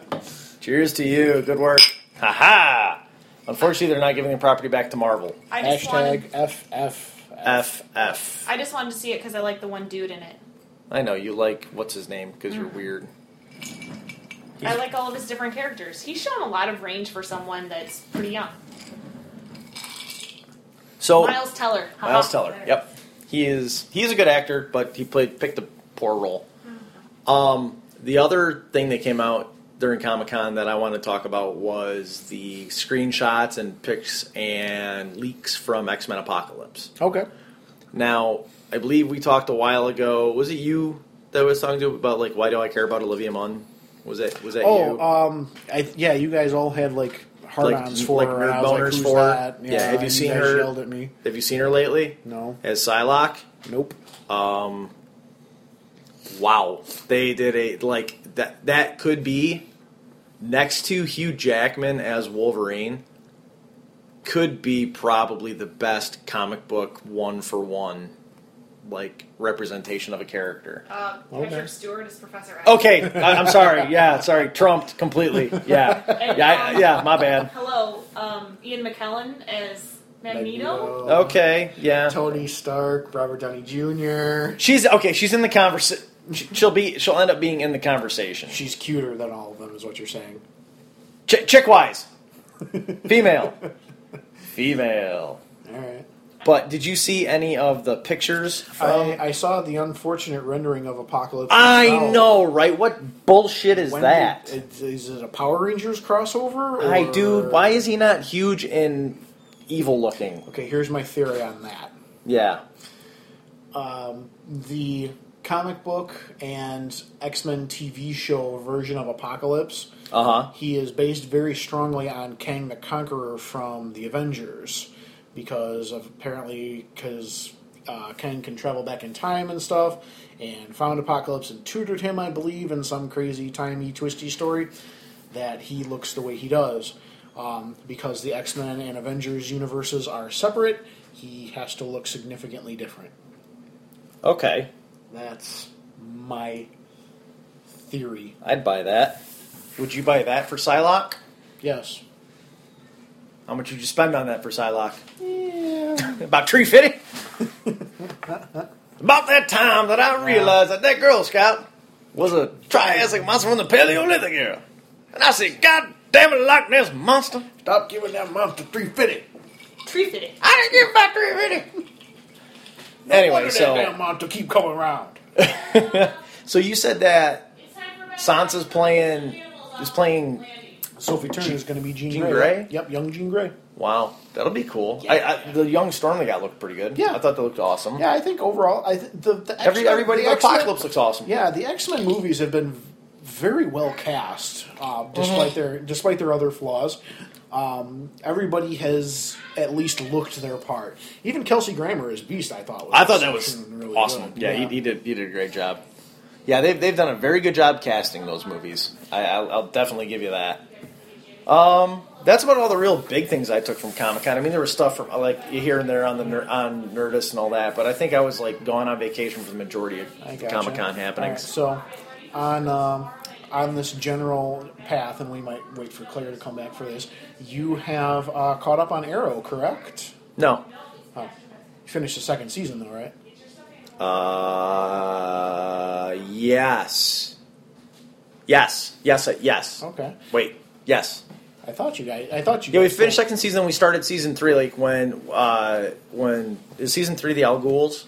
Cheers to you. Good work. Ha ha. Unfortunately, they're not giving the property back to Marvel. I just Hashtag wanted. FF. FF. I just wanted to see it because I like the one dude in it. I know you like what's his name because Mm. you're weird. I like all of his different characters. He's shown a lot of range for someone that's pretty young. So Miles Teller. Miles. Teller. Yep. He is he's a good actor, but he played picked a poor role. Um, the other thing that came out during Comic Con that I want to talk about was the screenshots and pics and leaks from X Men Apocalypse. Okay. Now, I believe we talked a while ago. Was it you that was talking to about like why do I care about Olivia Munn? Was it was that Oh, you? um, I, yeah, you guys all had like hard-ons Like- for like her. I like, for that? Yeah, have you seen her? Yelled at me. Have you seen her lately No. as Psylocke? Nope. Um, wow, they did a like that. That could be next to Hugh Jackman as Wolverine. Could be probably the best comic book one for one, like representation of a character. Uh, Okay. Patrick Stewart is Professor X. Okay, I, I'm sorry. Yeah, sorry, trumped completely. Yeah, And, yeah, I- um, yeah. My bad. Hello, um, Ian McKellen as Magneto. Magneto. Okay, yeah. Tony Stark, Robert Downey Jr. She's okay. She's in the conversation. She'll be. She'll end up being in the conversation. She's cuter than all of them, is what you're saying. Ch- chick wise, female, female. All right. But did you see any of the pictures? From... I, I saw the unfortunate rendering of Apocalypse. I know, right? What bullshit is When that? did- is it a Power Rangers crossover? I or- dude, why is he not huge and evil looking? Okay, here's my theory on that. Yeah. Um, the comic book and X Men TV show version of Apocalypse, Uh huh. he is based very strongly on Kang the Conqueror from the Avengers. because of apparently because uh, Kang can travel back in time and stuff, and found Apocalypse and tutored him, I believe, in some crazy timey twisty story that he looks the way he does. Um, because the X Men and Avengers universes are separate, he has to look significantly different. Okay, That's my theory. I'd buy that. Would you buy that for Psylocke? Yes. How much would you spend on that for Psylocke? About tree fitting? About that time that I realized that that Girl Scout was a Triassic monster from the Paleolithic era. And I said, God damn it, Loch Ness monster. Stop giving that monster 350. Tree fitting. I didn't give back 350. No Anyway, so- that damn monster keep coming around. So you said that Sansa's playing is playing Sophie Turner is going to be Jean, Jean Grey. Grey? Yep, young Jean Grey. Wow, that'll be cool. I, I, the young Stormly guy looked pretty good. Yeah. I thought they looked awesome. Yeah, I think overall, I th- the, the Every, everybody the Apocalypse looks awesome. Yeah, the X Men movies have been very well cast, uh, despite their despite their other flaws. Um, everybody has at least looked their part. Even Kelsey Grammer as Beast, I thought. Was I thought that was really awesome. good. Yeah, He, he did. He did a great job. Yeah, they've they've done a very good job casting those movies. I, I'll, I'll definitely give you that. Um, that's about all the real big things I took from Comic Con. I mean, there was stuff from like here and there on the ner- on Nerdist and all that, but I think I was like gone on vacation for the majority of. Comic Con All right, happenings. so, on um, on this general path, and we might wait for Claire to come back for this. You have uh, caught up on Arrow, correct? No, Oh, you finished the second season, though, right? uh, yes, yes, yes, uh, yes. Okay. Wait, yes. I thought you guys. I thought you. Yeah, we finished second season. We started season three, like when uh, when is season three the Al Ghuls?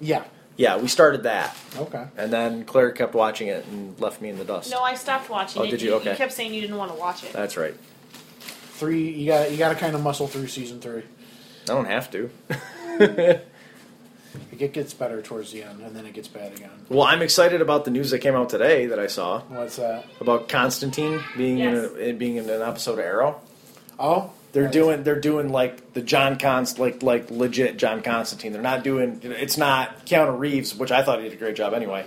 Yeah. Yeah, we started that, Okay. and then Claire kept watching it and left me in the dust. No, I stopped watching Oh, it. did you? Okay. You kept saying you didn't want to watch it. That's right. Three. You got. You got to kind of muscle through season three. I don't have to. It gets better towards the end, and then it gets bad again. Well, I'm excited about the news that came out today that I saw What's that? about Constantine being Yes. in, a, being in an episode of Arrow. Oh, They're doing they're doing like the John Const like like legit John Constantine. They're not doing it's not Keanu Reeves, which I thought he did a great job anyway.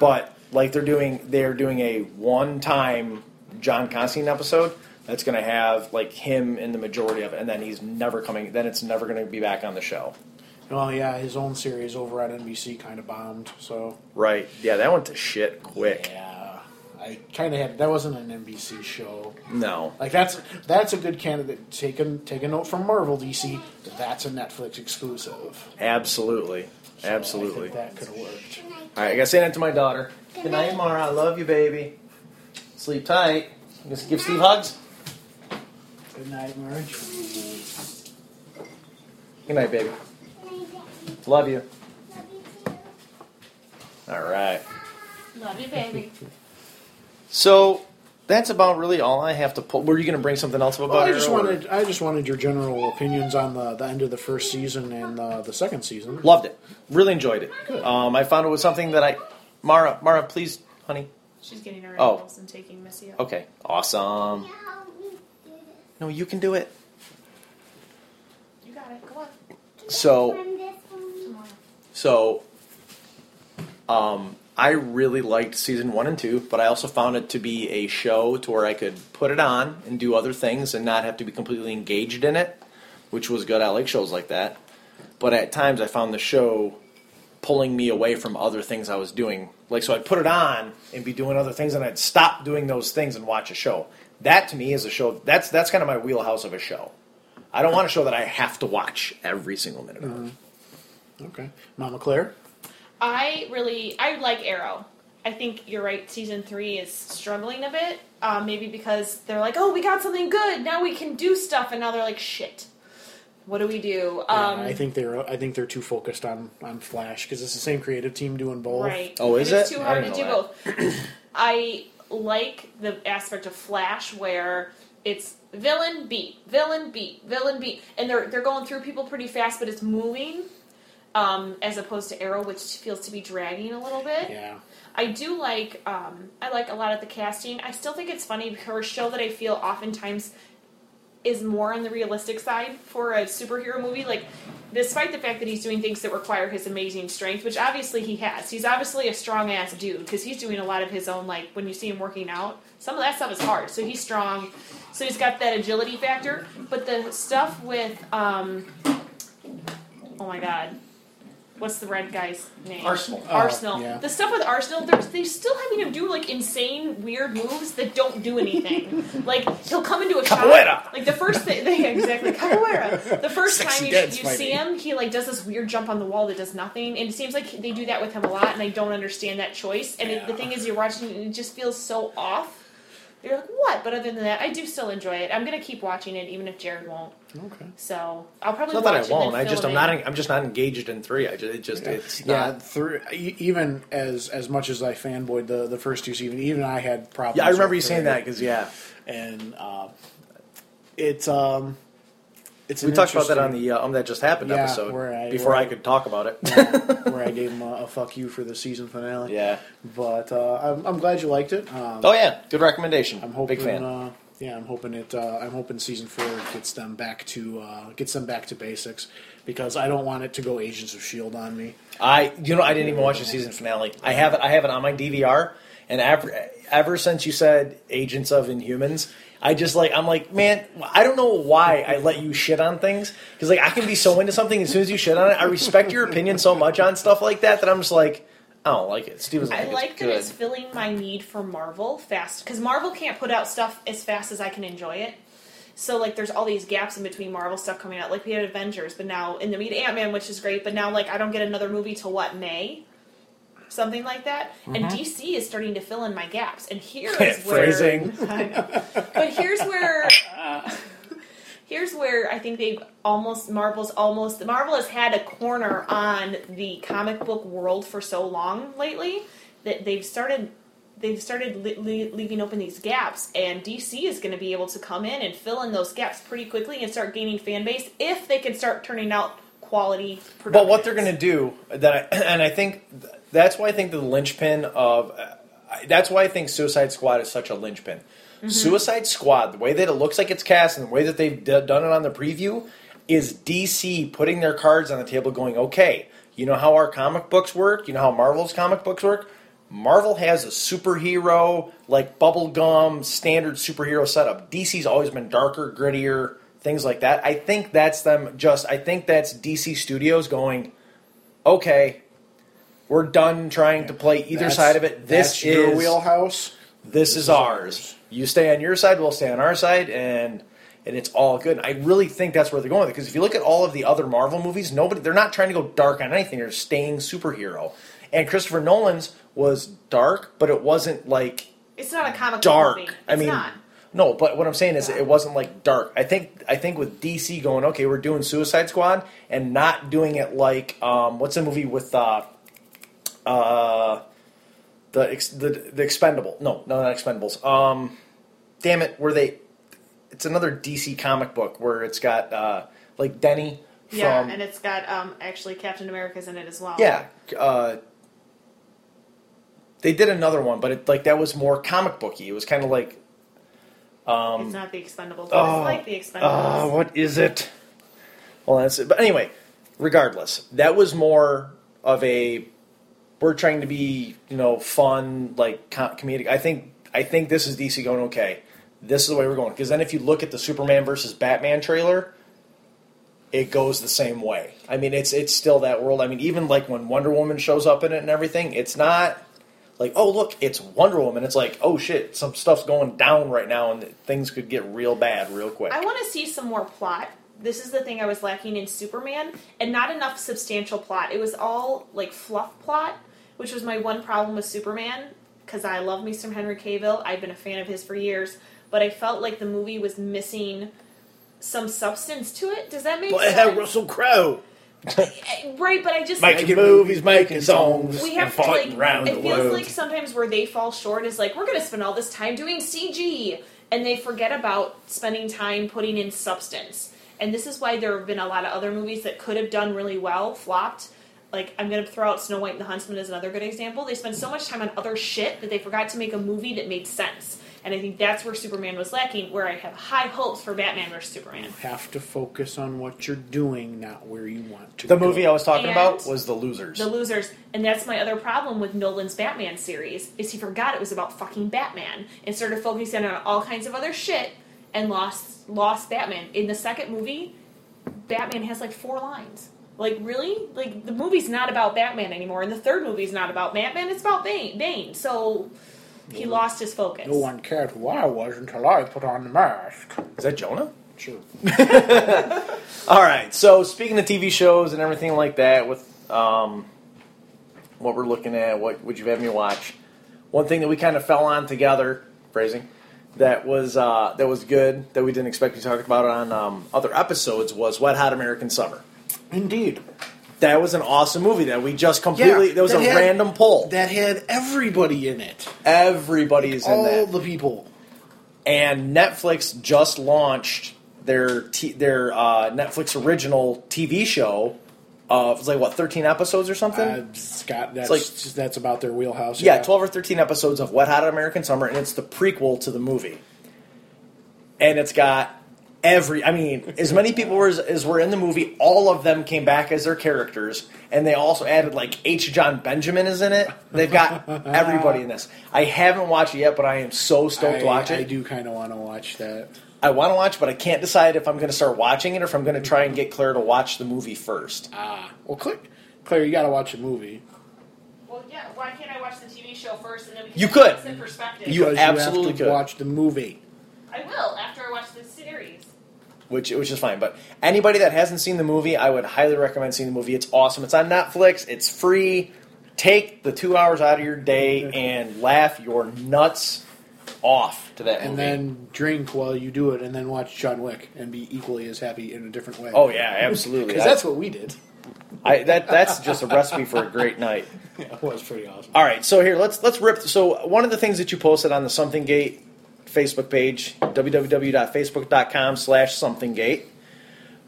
But like they're doing they're doing a one time John Constantine episode that's going to have like him in the majority of it, and then he's never coming. Then it's never going to be back on the show. Well, yeah, his own series over at NBC kind of bombed. So Right? Yeah, that went to shit quick. yeah, I kind of had that wasn't an NBC show. No. Like that's that's a good candidate. Take a take a note from Marvel DC. That's a Netflix exclusive. Absolutely. So Absolutely. I think that could have worked. All right, I gotta say that to my daughter. Good night, Mara. I love you, baby. Sleep tight. You gonna give Steve hugs? Good night, Marge. Good night, baby. Love you. Love you too. All right. Love you, baby. So that's about really all I have to pull. Were you gonna bring something else up Well, about I it? just or- wanted I just wanted your general opinions on the, the end of the first season and uh, the second season. Loved it. Really enjoyed it. Good. Um, I found it was something that I. Mara, Mara, please, honey. She's getting her Oh. animals and taking Missy out. Okay. Awesome. No, you can do it. You got it. Go on. So. From this one. Tomorrow. So, um, I really liked season one and two, but I also found it to be a show to where I could put it on and do other things and not have to be completely engaged in it, which was good. I like shows like that. But at times, I found the show pulling me away from other things I was doing. Like, so I'd put it on and be doing other things, and I'd stop doing those things and watch a show. That to me is a show. That's that's kind of my wheelhouse of a show. I don't want a show that I have to watch every single minute of. Mm-hmm. Okay, Mama Claire. I really I like Arrow. I think you're right. Season three is struggling a bit, um, maybe because they're like, "Oh, we got something good. Now we can do stuff," and now they're like, "Shit, what do we do?" Um, yeah, I think they're I think they're too focused on on Flash because it's the same creative team doing both. Right. Oh, And is it's it? too I hard to do know both. I like the aspect of Flash where it's villain beat, villain beat, villain beat, and they're they're going through people pretty fast, but it's moving. Um, as opposed to Arrow, which feels to be dragging a little bit. Yeah. I do like um, I like a lot of the casting. I still think it's funny a show that I feel oftentimes is more on the realistic side for a superhero movie. Like, despite the fact that he's doing things that require his amazing strength, which obviously he has. He's obviously a strong ass dude because he's doing a lot of his own. Like when you see him working out, some of that stuff is hard. So he's strong. So he's got that agility factor. But the stuff with, um, oh my god. What's the red guy's name? Arsenal. Oh, Arsenal. yeah. The stuff with Arsenal, they're, they still having him do like insane, weird moves that don't do anything. like he'll come into a Capoeira. shot. Like the first thing, yeah, exactly capoeira. The first Sexy time you, dance you fighting. see him, he like does this weird jump on the wall that does nothing, and it seems like they do that with him a lot, and I don't understand that choice. And it, the thing is, you're watching it, and it just feels so off. You're like, what? But other than that, I do still enjoy it. I'm gonna keep watching it, even if Jared won't. Okay. So I'll probably It's not that I won't. I just I'm not. I'm just not engaged in three. I just it just it's Yeah, not. through, e- even as as much as I fanboyed the the first two seasons, even I had problems. Yeah, I remember with you saying that because yeah, and uh, it's um, it's we talked about that on the uh, um that just happened Yeah, episode where I- before where I I- could talk about it. where I gave him a, a fuck you for the season finale. yeah. but uh, I'm, I'm glad you liked it. Um, Oh yeah, good recommendation. I'm hoping. Big fan. Uh, yeah, I'm hoping it. Uh, I'm hoping season four gets them back to uh, gets them back to basics because I don't want it to go Agents of Shield on me. I you know I didn't even watch the season finale. I have it. I have it on my DVR, and ever ever since you said Agents of Inhumans, I just like I'm like man, I don't know why I let you shit on things because like I can be so into something as soon as you shit on it, I respect your opinion so much on stuff like that that I'm just like I don't like it. Steven's like I like that good. it's filling my need for Marvel fast because Marvel can't put out stuff as fast as I can enjoy it. So like, there's all these gaps in between Marvel stuff coming out. Like we had Avengers, but now in the meet Ant Man, which is great, but now like I don't get another movie till what May, something like that. And Mm-hmm. DC is starting to fill in my gaps. And here is where Phrasing. But here's where here's where I think they've almost Marvel's almost Marvel has had a corner on the comic book world for so long lately that they've started they've started li- li- leaving open these gaps and DC is going to be able to come in and fill in those gaps pretty quickly and start gaining fan base if they can start turning out quality But what they're going to do that, I, and I think that's why I think the linchpin of uh, that's why I think Suicide Squad is such a linchpin. Suicide Squad, the way that it looks like it's cast and the way that they've d- done it on the preview, is DC putting their cards on the table, going, okay, you know how our comic books work, you know how Marvel's comic books work. Marvel has a superhero like bubblegum standard superhero setup. DC's always been darker, grittier, things like that. I think that's them just I think that's DC Studios going, okay, we're done trying to play either That's- side of it. This that's your is wheelhouse. this is ours. You stay on your side, we'll stay on our side, and and it's all good. I really think that's where they're going because if you look at all of the other Marvel movies, nobody they're not trying to go dark on anything. They're staying superhero. And Christopher Nolan's was dark, but it wasn't like It's not a comic book dark. movie. It's I mean, not. no, but what I'm saying is Yeah. it wasn't like dark. I think I think with DC going, okay, we're doing Suicide Squad and not doing it like um, what's the movie with uh, uh, the ex- the the Expendable? No, no, not Expendables. Um, damn it, where they? It's another DC comic book where it's got uh, like Denny from Yeah, and it's got um actually Captain America's in it as well. yeah. Uh, they did another one, but it like that was more comic booky. It was kind of like Um, it's not the Expendables, but oh, it's like the Expendables. Uh, what is it? Well, that's it. But anyway, regardless, that was more of a we're trying to be you know fun like com- comedic. I think I think this is DC going okay. This is the way we're going because then if you look at the Superman versus Batman trailer, it goes the same way. I mean, it's it's still that world. I mean, even like when Wonder Woman shows up in it and everything, it's not like oh look, it's Wonder Woman. It's like oh shit, some stuff's going down right now and things could get real bad real quick. I want to see some more plot. This is the thing I was lacking in Superman, and not enough substantial plot. It was all like fluff plot, which was my one problem with Superman. Because I love me some Henry Cavill, I've been a fan of his for years, but I felt like the movie was missing some substance to it. Does that make Well, it sense? had Russell Crowe right, but I just making movies, making songs, we and have to fighting like around it the feels world. like sometimes where they fall short is like we're going to spend all this time doing cg and they forget about spending time putting in substance and this is why there have been a lot of other movies that could have done really well flopped like i'm going to throw out snow white and the huntsman as another good example they spend so much time on other shit that they forgot to make a movie that made sense and I think that's where Superman was lacking. Where I have high hopes for Batman versus Superman. Have to focus on what you're doing, not where you want to. The go. movie I was talking And- about was The Losers. The losers, and that's my other problem with Nolan's Batman series is he forgot it was about fucking Batman and started focusing on all kinds of other shit and lost lost Batman. In the second movie, Batman has like four lines. Like really, like the movie's not about Batman anymore, and the third movie's not about Batman. It's about Bane. Bane. So he lost his focus. No one cared who I was until I put on the mask. Is that Jonah? Sure. All right. So speaking of TV shows and everything like that, with um, what we're looking at, what would you have me watch? One thing that we kind of fell on together, phrasing, that was uh, that was good that we didn't expect to talk about on um, other episodes was Wet Hot American Summer. Indeed. That was an awesome movie that we just completely. Yeah, that was that a had- random poll. That had everybody in it. Everybody's in All that. the people. and Netflix just launched their t- their uh, Netflix original TV show. Uh, it was like what, thirteen episodes or something? Uh, Scott, that's like- that's about their wheelhouse. yeah, twelve or thirteen episodes of Wet Hot American Summer, and it's the prequel to the movie. And it's got every. I mean, as many people as, as were in the movie, all of them came back as their characters, and they also added like H. Jon Benjamin is in it. They've got everybody in this. I haven't watched it yet, but I am so stoked I, to watch it. I do kind of want to watch that. I want to watch, but I can't decide if I'm going to start watching it or if I'm going to try and get Claire to watch the movie first. Ah, well, Claire, Claire, you got to watch a movie. Well, yeah. Why can't I watch the TV show first and then we can You put could. this in perspective? You Because absolutely have to could. watch the movie. I will after I watch the series. Which which is fine. But anybody that hasn't seen the movie, I would highly recommend seeing the movie. It's awesome. It's on Netflix. It's free. Take the two hours out of your day and laugh your nuts off to that And movie. then drink while you do it, and then watch John Wick and be equally as happy in a different way. oh yeah, absolutely. because that's what we did. I, that that's just a recipe for a great night. It was pretty awesome. All right, so here let's let's rip. So one of the things that you posted on the Something Gate Facebook page, www.facebook.com/slash SomethingGate,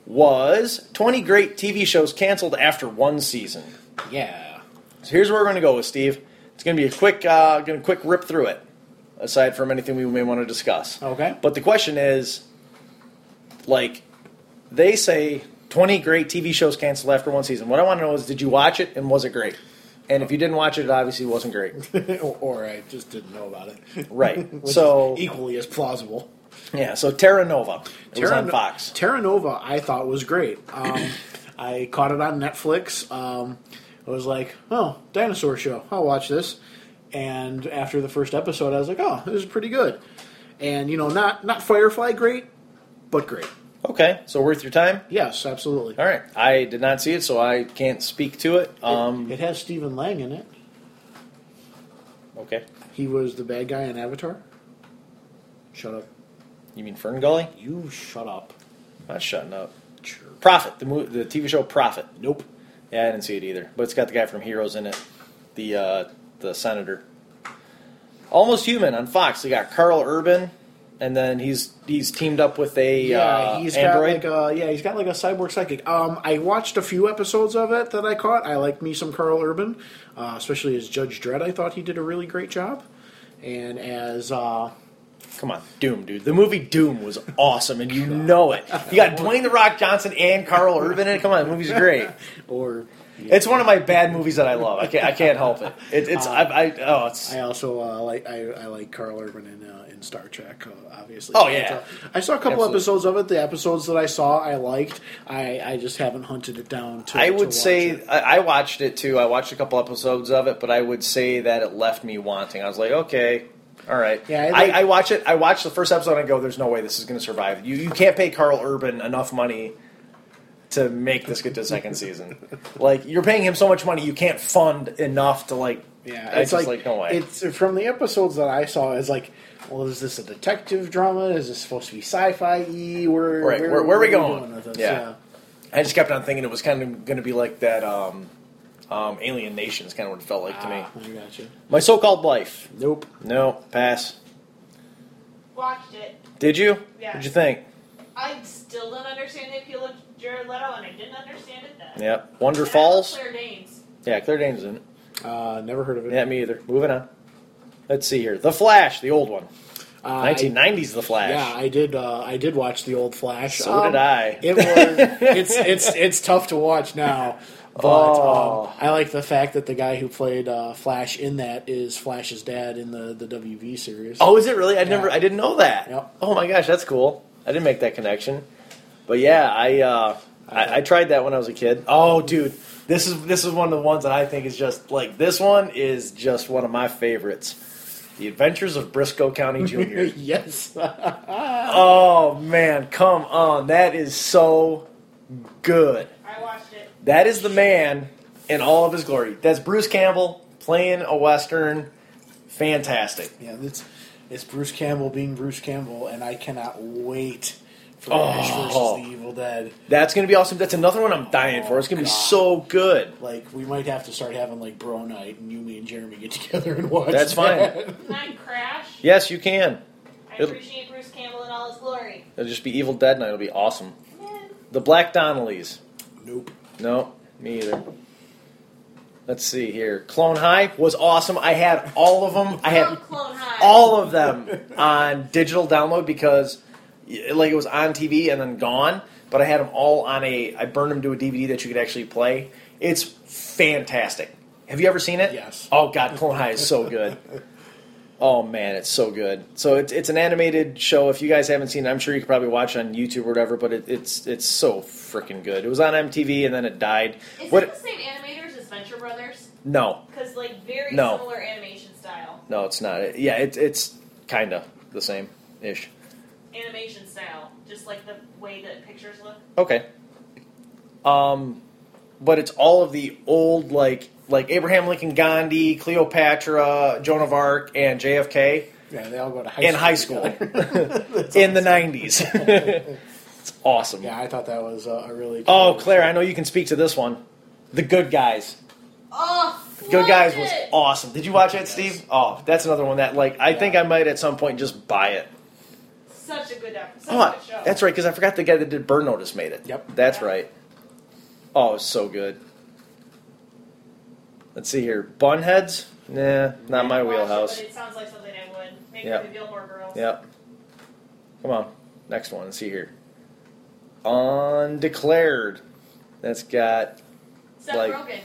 was 20 great TV shows canceled after one season. Yeah. So here's where we're going to go with Steve. It's going to be a quick, uh, going to quick rip through it. Aside from anything we may want to discuss. Okay. But the question is, like, they say 20 great TV shows canceled after one season. What I want to know is, did you watch it and was it great? And if you didn't watch it, it obviously wasn't great. or, or I just didn't know about it. Right. So equally as plausible. yeah. So Terra Nova. It was Terra on No- Fox. Terra Nova, I thought was great. Um, I caught it on Netflix. Um, I was like, oh, dinosaur show. I'll watch this. And after the first episode, I was like, oh, this is pretty good. And you know, not not Firefly great, but great. Okay. So worth your time. Yes, absolutely. All right. I did not see it, so I can't speak to it. Um. it has Stephen Lang in it. Okay. He was the bad guy in Avatar. Shut up. You mean Fern Gully? You shut up. Not shutting up. Sure. Prophet. The mo- the TV show Prophet. Nope. Yeah, I didn't see it either. But it's got the guy from Heroes in it, the uh, the senator. Almost Human on Fox. They got Karl Urban, and then he's he's teamed up with a Yeah, uh, he's android. got like a yeah, he's got like a cyborg psychic. Um, I watched a few episodes of it that I caught. I like me some Karl Urban, uh, especially as Judge Dredd. I thought he did a really great job, and as uh, Come on, Doom, dude. The movie Doom was awesome, and you know it. You got Dwayne the Rock Johnson and Karl Urban in it. Come on, the movie's great. or It's one of my bad movies that I love. I can't I can't help it. it it's I, I oh it's I also uh, like I, I like Karl Urban in uh, in Star Trek, uh, obviously. Oh, yeah. I saw a couple Absolutely. episodes of it. The episodes that I saw, I liked. I, I just haven't hunted it down. to I to would watch say it. I, I watched it too. I watched a couple episodes of it, but I would say that it left me wanting. I was like, okay, all right. Yeah, I I, like- I, watch it. I watch the first episode and I go, "There's no way this is going to survive." You you can't pay Karl Urban enough money to make this get to second season. Like you're paying him so much money, you can't fund enough to like. Yeah, it's like, like no way. It's from the episodes that I saw. It's like, well, is this a detective drama? Is this supposed to be sci-fi? Where, Right, where- where are we going? doing with this? Yeah. I just kept on thinking it was kind of going to be like that. Um, um, Alien Nation is kind of what it felt like to me. Ah, I got. My so-called life. Nope. No, pass. Watched it. Did you? Yeah. What'd you think? I still don't understand the appeal of Jared Leto, and I didn't understand it then. Yep. Wonder And Falls. Claire Danes. Yeah, Claire Danes in it. Uh, never heard of it. Yeah, me either. Moving on. Let's see here. The Flash, the old one. Uh, I- 1990s The Flash. Yeah, I did. Uh, I did watch the old Flash. So did I. It was. it's it's it's tough to watch now, but Oh. um, I like the fact that the guy who played uh, Flash in that is Flash's dad in the the WV series. Oh, is it really? I never. I didn't know that. Yep. Oh my gosh, that's cool. I didn't make that connection. But yeah, I, uh, I I tried that when I was a kid. Oh, dude, this is this is one of the ones that I think is just like this one is just one of my favorites. The Adventures of Brisco County Jr. yes. oh man, come on, that is so good. I watched it. That is the man in all of his glory. That's Bruce Campbell playing a western. Fantastic. yeah, it's it's Bruce Campbell being Bruce Campbell, and I cannot wait for Oh. Ash versus the Evil Dead. That's gonna be awesome. That's another one I'm dying for. It's gonna be so good. Like we might have to start having like bro night, and you, me, and Jeremy get together and watch. That's fine. that. Can I crash? Yes, you can. I It'll- appreciate Bruce Campbell in all his glory. It'll just be Evil Dead Night. It'll be awesome. Yeah. The Black Donnellys. Nope. No, me either. Let's see here. Clone High was awesome. I had all of them. I had Clone High. all of them on digital download because y- like it was on TV and then gone. But I had them all on a. I burned them to a DVD that you could actually play. It's fantastic. Have you ever seen it? Yes. Oh God, Clone High is so good. Oh man, it's so good. So it's it's an animated show. If you guys haven't seen it, I'm sure you could probably watch it on YouTube or whatever. But it, it's it's so freaking good. It was on MTV and then it died. Is What? it the same animators as Venture Brothers? No, Because like very No. similar animation style. no, it's not. It, yeah, it, it's kind of the same ish. Animation style, just like the way that pictures look. Okay. Um, but it's all of the old like like Abraham Lincoln, Gandhi, Cleopatra, Joan of Arc, and JFK Yeah, they all go to high in school high school together. in the '90s. it's awesome. yeah, I thought that was a, a really. Oh, cool Claire, show. I know you can speak to this one. The Good Guys. Oh, Good loved Guys was awesome. Did you watch it, Steve? Oh, that's another one that like I think I might at some point just buy it. Such a good episode. Oh, good show. that's right, because I forgot the guy that did Burn Notice made it. Yep. That's Yeah. right. Oh, it was so good. Let's see here. Bunheads? Nah, not my wheelhouse. It, but it sounds like something I would. Maybe Yeah. the Gilmore Girls. Yep. Come on. Next one. Let's see here. Undeclared. That's got, Seth Like- Rogen,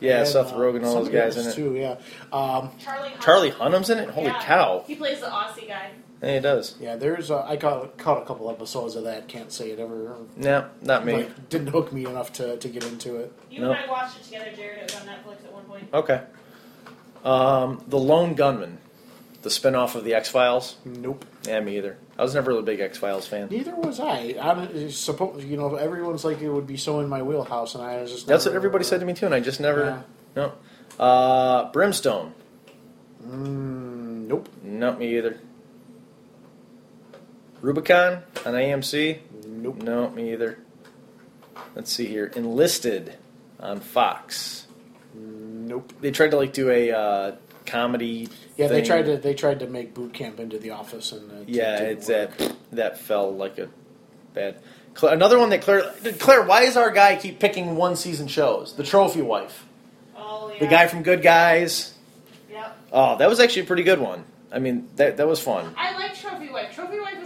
yeah, And, Seth uh, Rogen, all those guys in it. too. Yeah, um, Charlie. Hunnam. Charlie Hunnam's in it? Holy Yeah. cow. He plays the Aussie guy. Yeah, he does. yeah. There's uh, I caught caught a couple episodes of that. Can't say it ever. No, not me. Like, didn't hook me enough to, to get into it. You Nope. and I watched it together, Jared. It was on Netflix at one point. Okay. Um, the Lone Gunman. The spin-off of the X-Files. Nope. Yeah, me either. I was never really a big X-Files fan. Neither was I. I suppose you know everyone's like it would be so in my wheelhouse, and I was just. That's what everybody said to me too, and I just never. Yeah. No. Uh, Brimstone. Mm, nope. Not me either. Rubicon on AMC. Nope. No, me either. Let's see here. Enlisted on Fox. Nope. They tried to like do a uh, comedy. Yeah, they tried to they tried to make boot camp into the office, and it Yeah, didn't it's work. that that fell like a bad. Cla- Another one that Claire Claire, why is our guy keep picking one season shows? The Trophy Wife, Oh yeah. the guy from Good Guys. Yep. Oh, that was actually a pretty good one. I mean, that that was fun. I like Trophy Wife. Trophy Wife was actually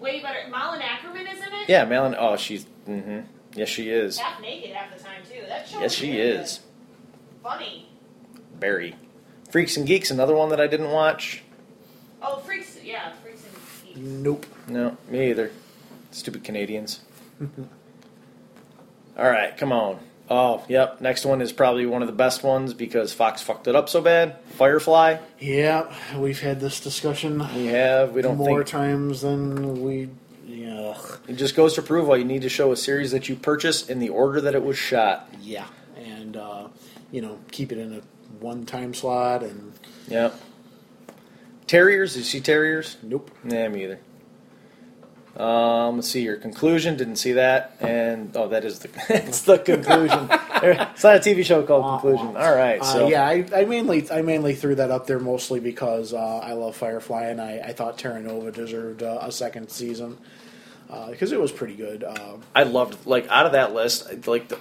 way better. Malin Akerman is in it. Yeah, Malin. Oh, she's. Mm hmm Yes, she is. Half naked half the time too. That show. Yes, she really is. good. Funny. Barry. Freaks and Geeks, another one that I didn't watch. Oh, freaks. Yeah, freaks and geeks. Nope. No, me either. Stupid Canadians. All right, come on. Oh, yep. Next one is probably one of the best ones because Fox fucked it up so bad. Firefly. Yeah, we've had this discussion We have. We don't more think. times than we. Yeah. It just goes to prove why you need to show a series that you purchase in the order that it was shot. Yeah, and uh, you know, keep it in a one time slot, and Yep. Terriers. Did you see Terriers? nope. Nah, me either. Um, let's see your conclusion. Didn't see that, and oh, that is the it's the conclusion. it's not a TV show called Conclusion. All right, so Uh, yeah, I, I mainly I mainly threw that up there mostly because uh, I love Firefly, and I, I thought Terra Nova deserved uh, a second season because it was pretty good. Uh, I loved like out of that list, like the,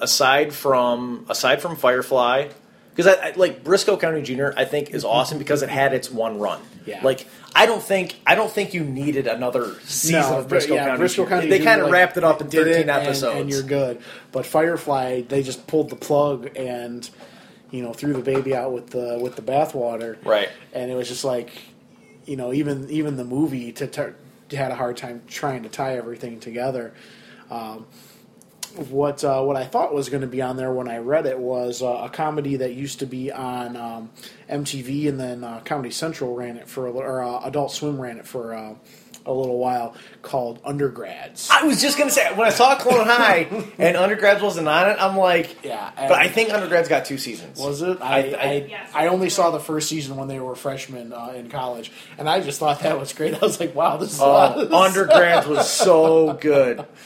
aside from aside from Firefly, because I, I like Brisco County Junior. I think is awesome because it had its one run. Yeah. Like I don't think I don't think you needed another season No, of Brisco yeah, County. Brisco. County they kind of like, wrapped it up in thirteen and- episodes. and, you're good. But Firefly, they just pulled the plug and you know threw the baby out with the with the bathwater. Right. And it was just like, you know, even even the movie to t- had a hard time trying to tie everything together. Um, what uh, what I thought was going to be on there when I read it was uh, a comedy that used to be on um, MTV and then uh, Comedy Central ran it for a, li- or uh, Adult Swim ran it for uh, a little while called Undergrads. I was just gonna say when I saw Clone High and Undergrads wasn't on it, I'm like, Yeah, But I think Undergrads got two seasons. Was it? I I- I, I- Yes. I only saw the first season when they were freshmen uh, in college, and I just thought that was great. I was like, "Wow, this is a lot of Oh, Undergrads was so good.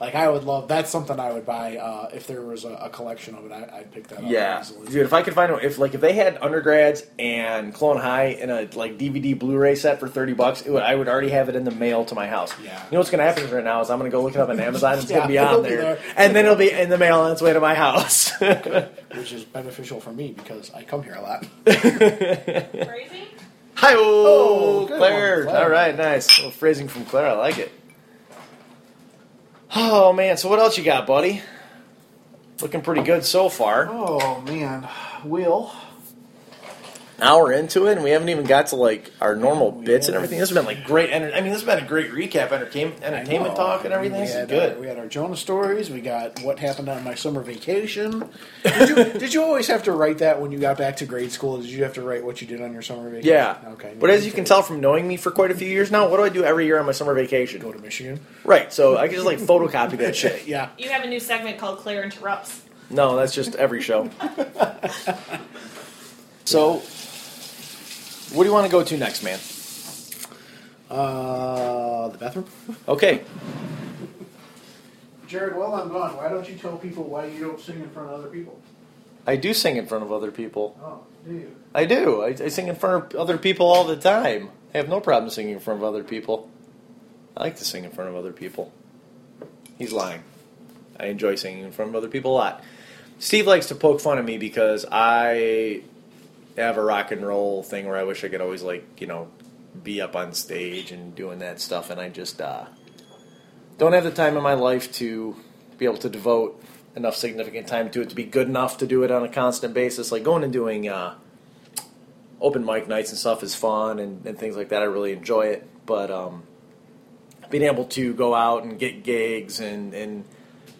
like I would love. That's something I would buy uh, if there was a, a collection of it. I, I'd pick that up. Yeah, easily. dude. If I could find if like if they had Undergrads and Clone High in a like DVD Blu-ray set for thirty bucks, it would, I would already have it in the mail to my house. Yeah. You know what's gonna happen right now is I'm gonna go look it up on Amazon. It's Yeah, gonna be it'll on be there, there. and then it'll be in the mail on its way to my house. which is beneficial for me because I come here a lot. Crazy? Hi, Oh, Clare. Clare. All right, nice. A little phrasing from Clare. I like it. Oh man, so what else you got, buddy? Looking pretty good so far. Oh man, Will. Now we're into it, and we haven't even got to like our normal We bits and everything. This has been like great. Enter- I mean, this has been a great recap, entertainment, entertainment talk, and everything. We This is good. uh, we had our Jonah stories. We got what happened on my summer vacation. Did you, did you always have to write that when you got back to grade school? Did you have to write what you did on your summer vacation? yeah. Okay. But as you can tell from knowing me for quite a few years now, what do I do every year on my summer vacation? go to Michigan. Right. So I can just like photocopy that shit. Yeah. You have a new segment called Clare Interrupts. No, that's just every show. so, what do you want to go to next, man? Uh, the bathroom. Okay. Jared, while I'm gone, why don't you tell people why you don't sing in front of other people? I do sing in front of other people. Oh, do you? I do. I, I sing in front of other people all the time. I have no problem singing in front of other people. I like to sing in front of other people. He's lying. I enjoy singing in front of other people a lot. Steve likes to poke fun at me because I have a rock and roll thing where I wish I could always like you know be up on stage and doing that stuff, and I just uh, don't have the time in my life to be able to devote enough significant time to it to be good enough to do it on a constant basis. Like going and doing uh, open mic nights and stuff is fun and, and things like that. I really enjoy it, but um, being able to go out and get gigs and, and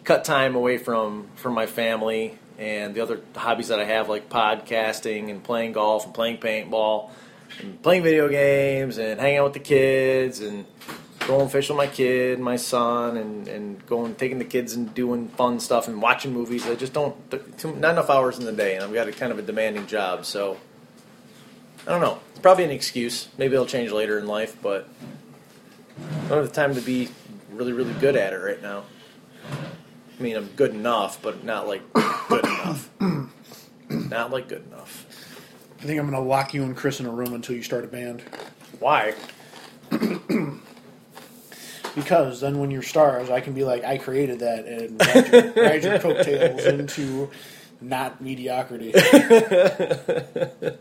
cut time away from from my family and the other hobbies that I have, like podcasting and playing golf and playing paintball and playing video games and hanging out with the kids and going fishing with my kid, my son, and, and going taking the kids and doing fun stuff and watching movies. I just don't too, not enough hours in the day, and I've got a kind of a demanding job, so I don't know. It's probably an excuse. Maybe it'll change later in life, but I don't have the time to be really, really good at it right now. I mean, I'm good enough, but not like good enough. not like good enough. I think I'm going to lock you and Chris in a room until you start a band. Why? Because then when you're stars, I can be like, I created that and ride your, ride your coattails into not mediocrity.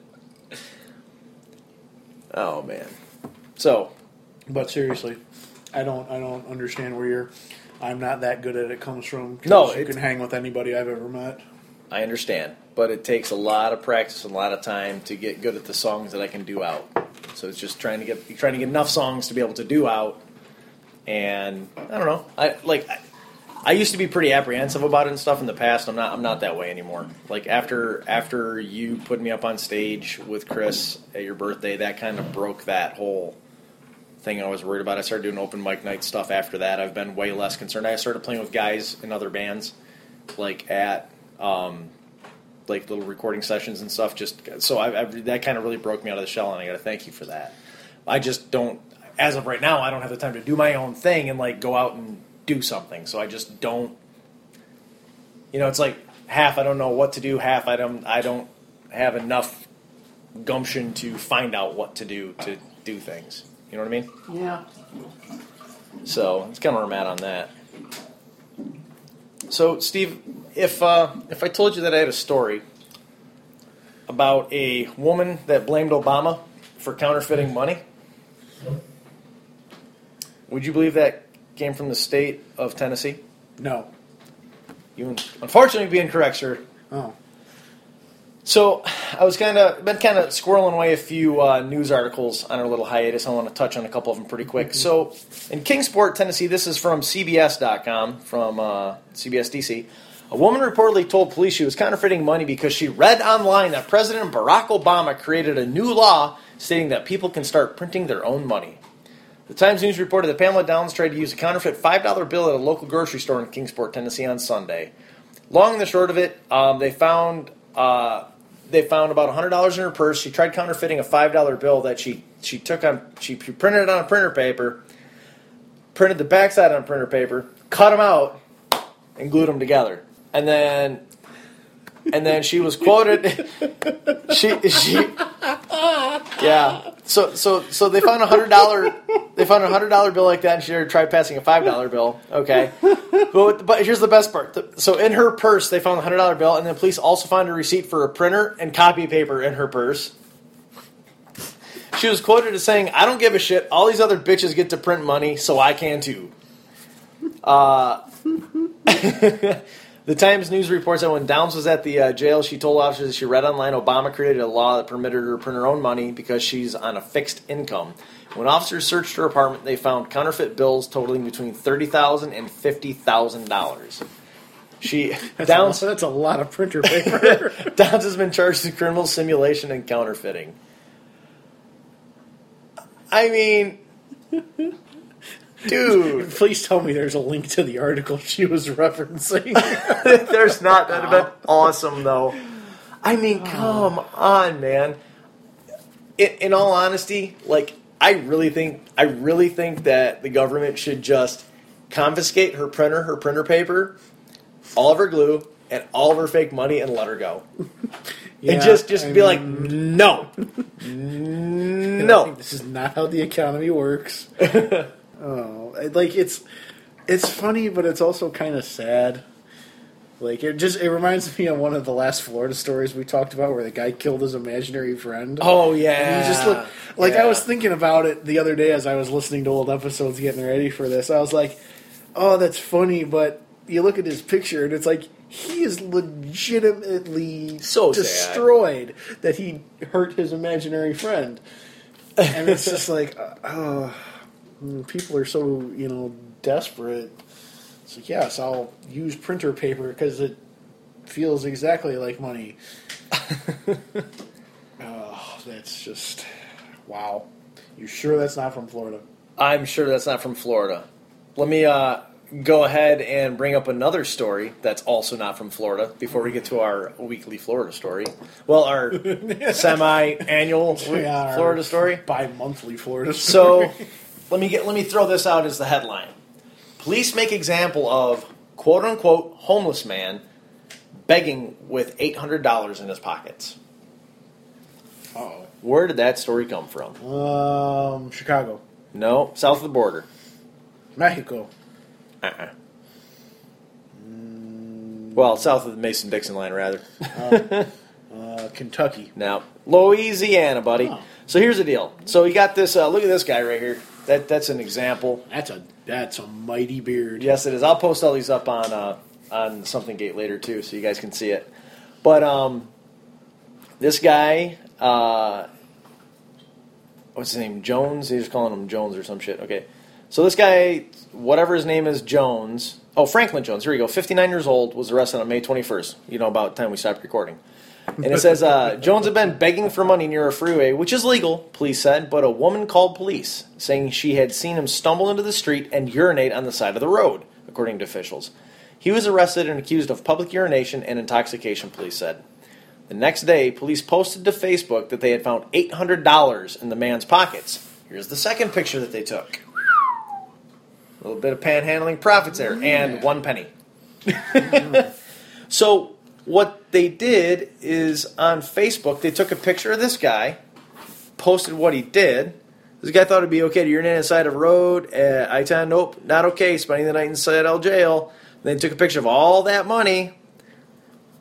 Oh man. So But seriously, I don't I don't understand where you're. I'm not that good at it comes from. No, you can hang with anybody I've ever met. I understand, but it takes a lot of practice and a lot of time to get good at the songs that I can do out. So it's just trying to get trying to get enough songs to be able to do out. And I don't know. I like. I, I used to be pretty apprehensive about it and stuff in the past. I'm not. I'm not that way anymore. Like after after you put me up on stage with Chris at your birthday, that kind of broke that whole thing I was worried about. I started doing open mic night stuff after that. I've been way less concerned. I started playing with guys in other bands, like at um, like little recording sessions and stuff. Just so I, I that kind of really broke me out of the shell, and I got to thank you for that. I just don't, as of right now, I don't have the time to do my own thing and like go out and do something. So I just don't. You know, it's like half I don't know what to do, half I don't I don't have enough gumption to find out what to do to do things. You know what I mean? Yeah. So it's kind of where I'm at on that. So Steve, if uh, if I told you that I had a story about a woman that blamed Obama for counterfeiting money. Would you believe that came from the state of Tennessee? No. You unfortunately be incorrect, sir. Oh. So I was kind of been kind of squirreling away a few uh, news articles on our little hiatus. I want to touch on a couple of them pretty quick. So in Kingsport, Tennessee, this is from CBS.com from uh, CBS DC. A woman reportedly told police she was counterfeiting money because she read online that President Barack Obama created a new law stating that people can start printing their own money. The Times News reported that Pamela Downs tried to use a counterfeit $5 bill at a local grocery store in Kingsport, Tennessee on Sunday. Long and the short of it, um, they found uh, they found about $100 in her purse. She tried counterfeiting a $5 bill that she, she took on, she printed it on printer paper, printed the backside on printer paper, cut them out, and glued them together. And then, and then she was quoted, she, she, yeah. So, so, so they found a hundred dollar, they found a hundred dollar bill like that, and she tried passing a five dollar bill. Okay, but but here's the best part. So in her purse, they found a hundred dollar bill, and the police also found a receipt for a printer and copy paper in her purse. She was quoted as saying, "I don't give a shit. All these other bitches get to print money, so I can too." Uh, the Times News reports that when Downs was at the uh, jail, she told officers that she read online Obama created a law that permitted her to print her own money because she's on a fixed income. When officers searched her apartment, they found counterfeit bills totaling between thirty thousand and fifty thousand dollars. She That's, Downs a, that's a lot of printer paper. Downs has been charged with criminal simulation and counterfeiting. I mean, dude, Please tell me there's a link to the article she was referencing. there's not. That'd have been awesome, though. I mean, come on, man. In, in all honesty, like I really think, I really think that the government should just confiscate her printer, her printer paper, all of her glue, and all of her fake money, and let her go. Yeah, and just, just I be like, mean, no, I no. think this is not how the economy works. Oh, like it's it's funny, but it's also kind of sad. Like it just it reminds me of one of the last Florida stories we talked about, where the guy killed his imaginary friend. Oh yeah. you just look like I was thinking about it the other day as I was listening to old episodes getting ready for this. I was like, "Oh, that's funny," but you look at his picture and it's like he is legitimately So sad. destroyed that he hurt his imaginary friend, and it's just like, oh, people are so you know desperate. It's like, yes, I'll use printer paper because it feels exactly like money. oh, that's just wow. You sure that's not from Florida? I'm sure that's not from Florida. Let me uh, go ahead and bring up another story that's also not from Florida before we get to our weekly Florida story. Well, our semi-annual Yeah, our Florida story. Bi-monthly Florida. story. So story. let me get let me throw this out as the headline. Police make example of quote unquote homeless man begging with eight hundred dollars in his pockets. oh, Where did that story come from? um, Chicago, No, south of the border. Mexico. Uh-uh. Well, south of the Mason Dixon line, rather. Uh, Kentucky. Now, Louisiana, buddy. Oh. So here's the deal. So you got this. Uh, look at this guy right here. That that's an example. That's a that's a mighty beard. Yes, it is. I'll post all these up on uh, on Something Gate later too, so you guys can see it. But um, this guy, uh, what's his name? Jones. He's calling him Jones or some shit. Okay. So this guy, whatever his name is, Jones. Oh, Franklin Jones. Here we go. 59 years old. Was arrested on May 21st. You know, about the time we stopped recording. And it says uh, Jones had been begging for money near a freeway, which is legal, police said, but a woman called police saying she had seen him stumble into the street and urinate on the side of the road, according to officials. He was arrested and accused of public urination and intoxication, police said. The next day, police posted to Facebook that they had found $800 in the man's pockets. Here's the second picture that they took. A little bit of panhandling profits there, and one penny. so, what they did is on Facebook, they took a picture of this guy, posted what he did. This guy thought it'd be okay to urinate inside of a road. Uh, I 10, nope, not okay. Spending the night inside L jail. Then took a picture of all that money,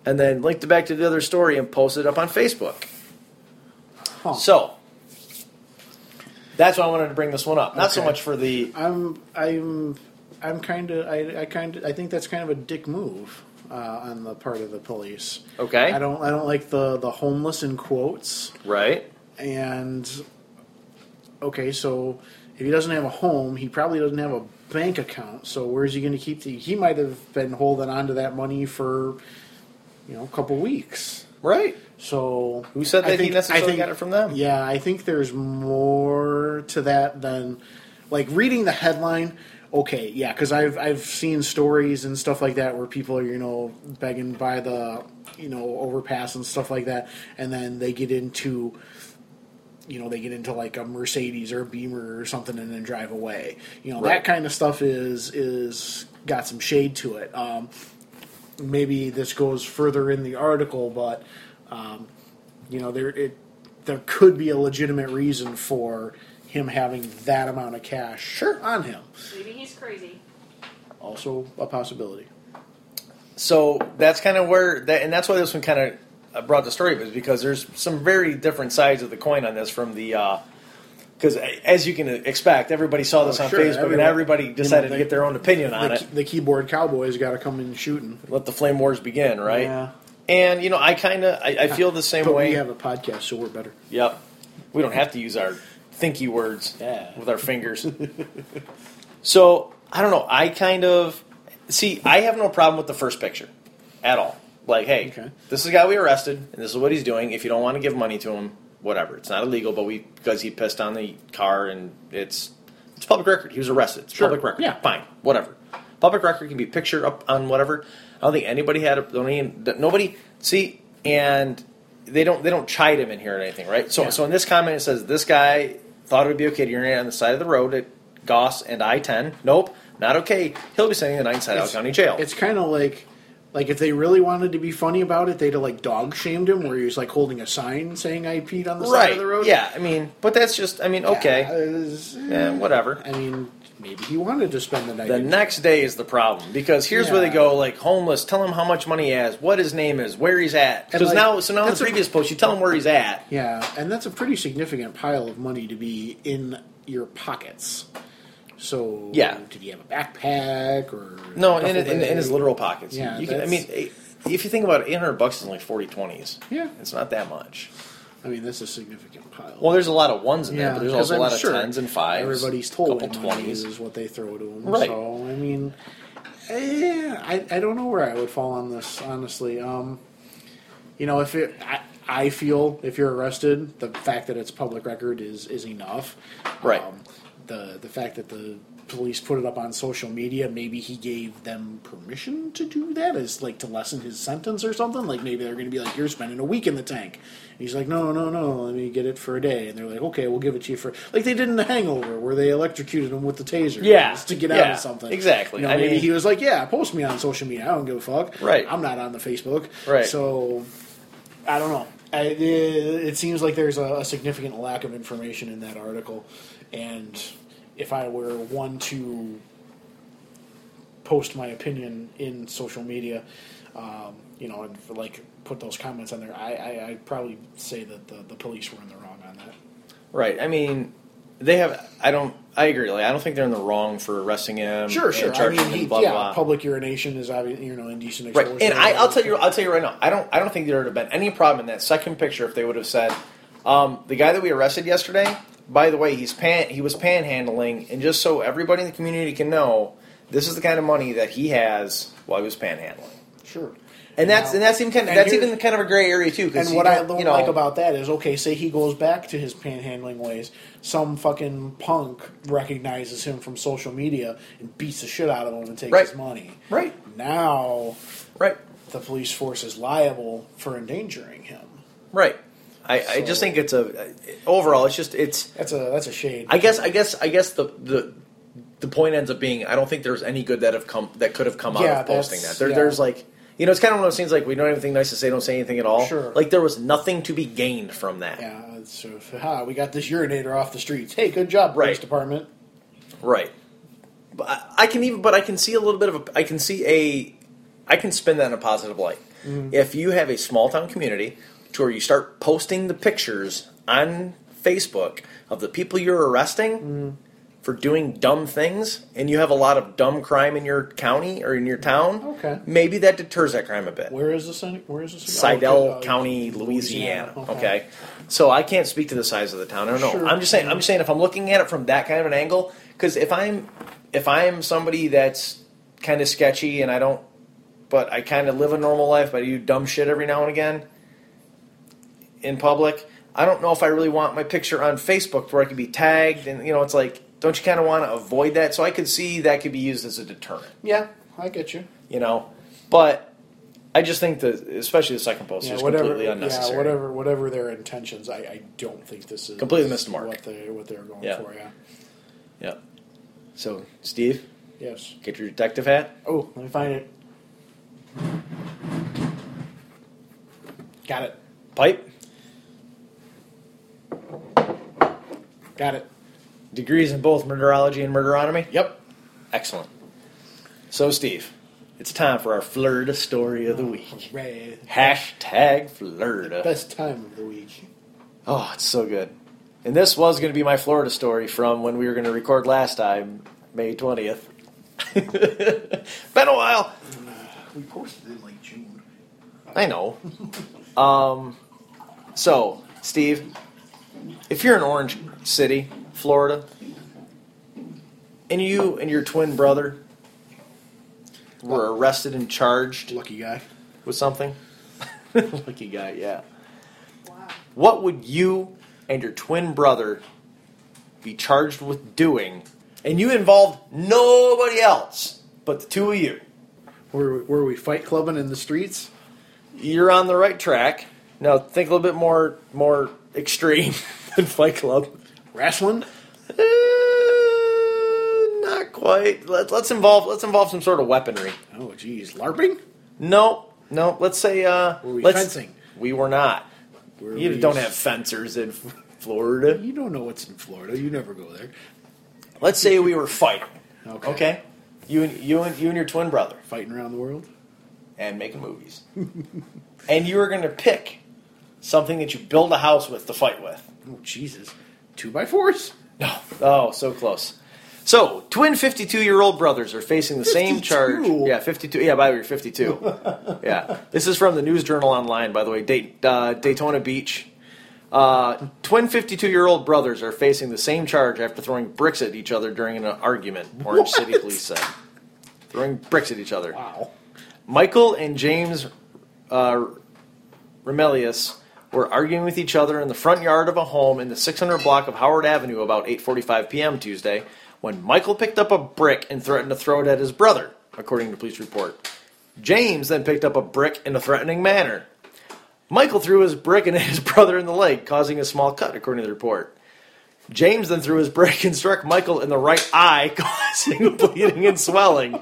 and then linked it back to the other story and posted it up on Facebook. Huh. So that's why I wanted to bring this one up. Not so much for the I'm I'm I'm kind of I, I kind of I think that's kind of a dick move uh, on the part of the police. Okay. I don't I don't like the the homeless in quotes right. and okay so if he doesn't have a home he probably doesn't have a bank account so where's he going to keep the he might have been holding on to that money for you know a couple weeks Right. so Who said I that he think- necessarily I think- got it from them? Yeah, I think there's more to that than like reading the headline. Okay, yeah, because I've I've seen stories and stuff like that where people are you know begging by the you know overpass and stuff like that, and then they get into you know they get into like a Mercedes or a Beamer or something and then drive away. You know Right. that kind of stuff is is got some shade to it. Um, maybe this goes further in the article, but um, you know there it there could be a legitimate reason for him having that amount of cash Sure. on him. Maybe he's crazy. Also a possibility. So that's kind of where that, and that's why this one kind of uh, brought the story up is because there's some very different sides of the coin on this from the. Uh, because as you can expect, everybody saw this Oh, on sure, Facebook, and everyone- everybody you know, decided they- to get their own opinion on The, it. the keyboard cowboys got to come in shooting. Let the flame wars begin, right? Yeah. And you know, I kind of I, I feel the same But way. we have a podcast, so we're better. Yep. We don't have to use our thinky words Yeah. with our fingers. so I don't know. I kind of see. I have no problem with the first picture at all. Like, hey, Okay. this is the guy we arrested, and this is what he's doing. If you don't want to give money to him, whatever. It's not illegal, but we because he pissed on the car and it's it's public record. He was arrested. It's Sure. public record. Yeah. fine, whatever. Public record can be pictured up on whatever. I don't think anybody had a don't even, nobody see and they don't they don't chide him in here or anything, right? So Yeah. so in this comment it says this guy thought it would be okay to urinate on the side of the road at Gause and I ten. Nope, not okay. He'll be night in Slidell County Jail. It's kind of like, like if they really wanted to be funny about it, they'd have like dog shamed him, where he was like holding a sign saying "I peed on the side of the road." Yeah, I mean, but that's just I mean, okay. Yeah, Yeah, whatever. I mean, maybe he wanted to spend the night. The next day is the problem because here's where they go like homeless. Tell him how much money he has, what his name is, where he's at. Because like, now, so now in the that's a- previous post, you tell him where he's at. yeah, and that's a pretty significant pile of money to be in your pockets. So, Yeah. did he have a backpack or No, a in, in, in his literal pockets. Yeah, you can, I mean, if you think about it, 800 bucks is only 40 20s. Yeah. It's not that much. I mean, that's a significant pile. Well, there's a lot of ones in there, but there's also a I'm lot of sure tens and fives. Everybody's told couple 20s. is what they throw to them. Right. So, I mean, eh, I, I don't know where I would fall on this, honestly. Um, you know, if it, I, I feel if you're arrested, the fact that it's public record is is enough. Right. Um, the the fact that the police put it up on social media, maybe he gave them permission to do that, is like to lessen his sentence or something. Like maybe they're going to be like, "You're spending a week in the tank." And he's like, "No, no, no, let me get it for a day." And they're like, "Okay, we'll give it to you for like they did in The Hangover, where they electrocuted him with the taser, Yeah. just to get out of something." Exactly. You know, maybe mean- he was like, "Yeah, post me on social media. I don't give a fuck. Right. I'm not on the Facebook. Right. So I don't know. I, it, it seems like there's a, a significant lack of information in that article, and if I were one to post my opinion in social media, um, you know, and like put those comments on there, I, I I'd probably say that the, the police were in the wrong on that. Right. I mean, they have. I don't. I agree. Like, I don't think they're in the wrong for arresting him. Sure, sure. I mean, he, blah, yeah, blah. public urination is obviously you know indecent Right, exposure. and I, I'll tell you, I'll tell you right now. I don't, I don't think there would have been any problem in that second picture if they would have said, um, the guy that we arrested yesterday. By the way, he's pan, he was panhandling, and just so everybody in the community can know, this is the kind of money that he has while he was panhandling. Sure. And that's Now- and that's even kind of that's even kind of a gray area too. And what I don't- don't you know, like about that is, okay, say he goes back to his panhandling ways, some fucking punk recognizes him from social media and beats the shit out of him and takes Right. his money. right, Now, right, the police force is liable for endangering him. right. I, I just think it's a overall. It's just it's That's a that's a shade. I guess I guess I guess the the the point ends up being I don't think there's any good that have come that could have come out of posting that. There, yeah. There's like you know it's kind of one of those things like we don't have anything nice to say, don't say anything at all. Sure. Like there was nothing to be gained from that. yeah, so ha, we got this urinator off the streets. Hey, good job, police Right. department. Right. But I, I can even but I can see a little bit of a I can see a I can spin that in a positive light mm-hmm. If you have a small town community to where you start posting the pictures on Facebook of the people you're arresting for doing dumb things, and you have a lot of dumb crime in your county or in your town, Okay. maybe that deters that crime a bit. Where is this? In, where is this? Slidell Oh, County, Louisiana. Louisiana, Okay. okay. So I can't speak to the size of the town. I don't know. Sure. I'm just saying. I'm just saying if I'm looking at it from that kind of an angle, because if I'm if I'm somebody that's kind of sketchy and I don't, but I kind of live a normal life, but I do dumb shit every now and again in public. I don't know if I really want my picture on Facebook where I could be tagged, and you know, it's like, don't you kind of want to avoid that? So I could see that could be used as a deterrent, Yeah, I get you. you know. But I just think that, especially the second post, Yeah, is whatever. completely unnecessary. Yeah, whatever. Whatever their intentions, I, I don't think this is Completely missed the mark. What they what they're going Yeah. for. Yeah. Yeah. So, Steve, Yes. get your detective hat. Oh, let me find it. Got it. Pipe. Got it. Degrees in both murderology and murderonomy. Yep. Excellent. So, Steve, it's time for our Florida story of the week. Right. Hashtag Florida. Best time of the week. Oh, it's so good. And this was going to be my Florida story from when we were going to record last time, May 20th. Been a while. We posted it in like June. I know. um, so, Steve, if you're in Orange City, Florida, and you and your twin brother were arrested and charged Lucky guy. with something, lucky guy, yeah. What would you and your twin brother be charged with doing? And you involved nobody else but the two of you. Were, were we fight clubbing in the streets? You're on the right track. Now think a little bit more more extreme than Fight Club. Wrestling? Uh, not quite. Let, let's involve let's involve some sort of weaponry. Oh, geez. LARPing? No, no. Let's say uh, Were we let's- fencing? We were not. Were You we- don't have fencers in Florida. You don't know what's in Florida. You never go there. Let's say we were fighting. Okay. Okay. You and you and you and your twin brother Fighting around the world? and making movies, and you were going to pick something that you build a house with to fight with. Oh, Jesus. Two by fours? No. Oh, so close. So, twin 52 year old brothers are facing the same charge. Yeah, 52. Yeah, by the way, you're 52. yeah. This is from the News Journal Online, by the way, Dayt- uh, Daytona Beach. Uh, twin 52 year old brothers are facing the same charge after throwing bricks at each other during an argument, Orange City police said. Throwing bricks at each other. Wow. Michael and James uh, Remelius were arguing with each other in the front yard of a home in the 600 block of Howard Avenue about 8:45 p.m. Tuesday when Michael picked up a brick and threatened to throw it at his brother, according to police report. James then picked up a brick in a threatening manner. Michael threw his brick and hit his brother in the leg, causing a small cut, according to the report. James then threw his brick and struck Michael in the right eye, causing bleeding and swelling.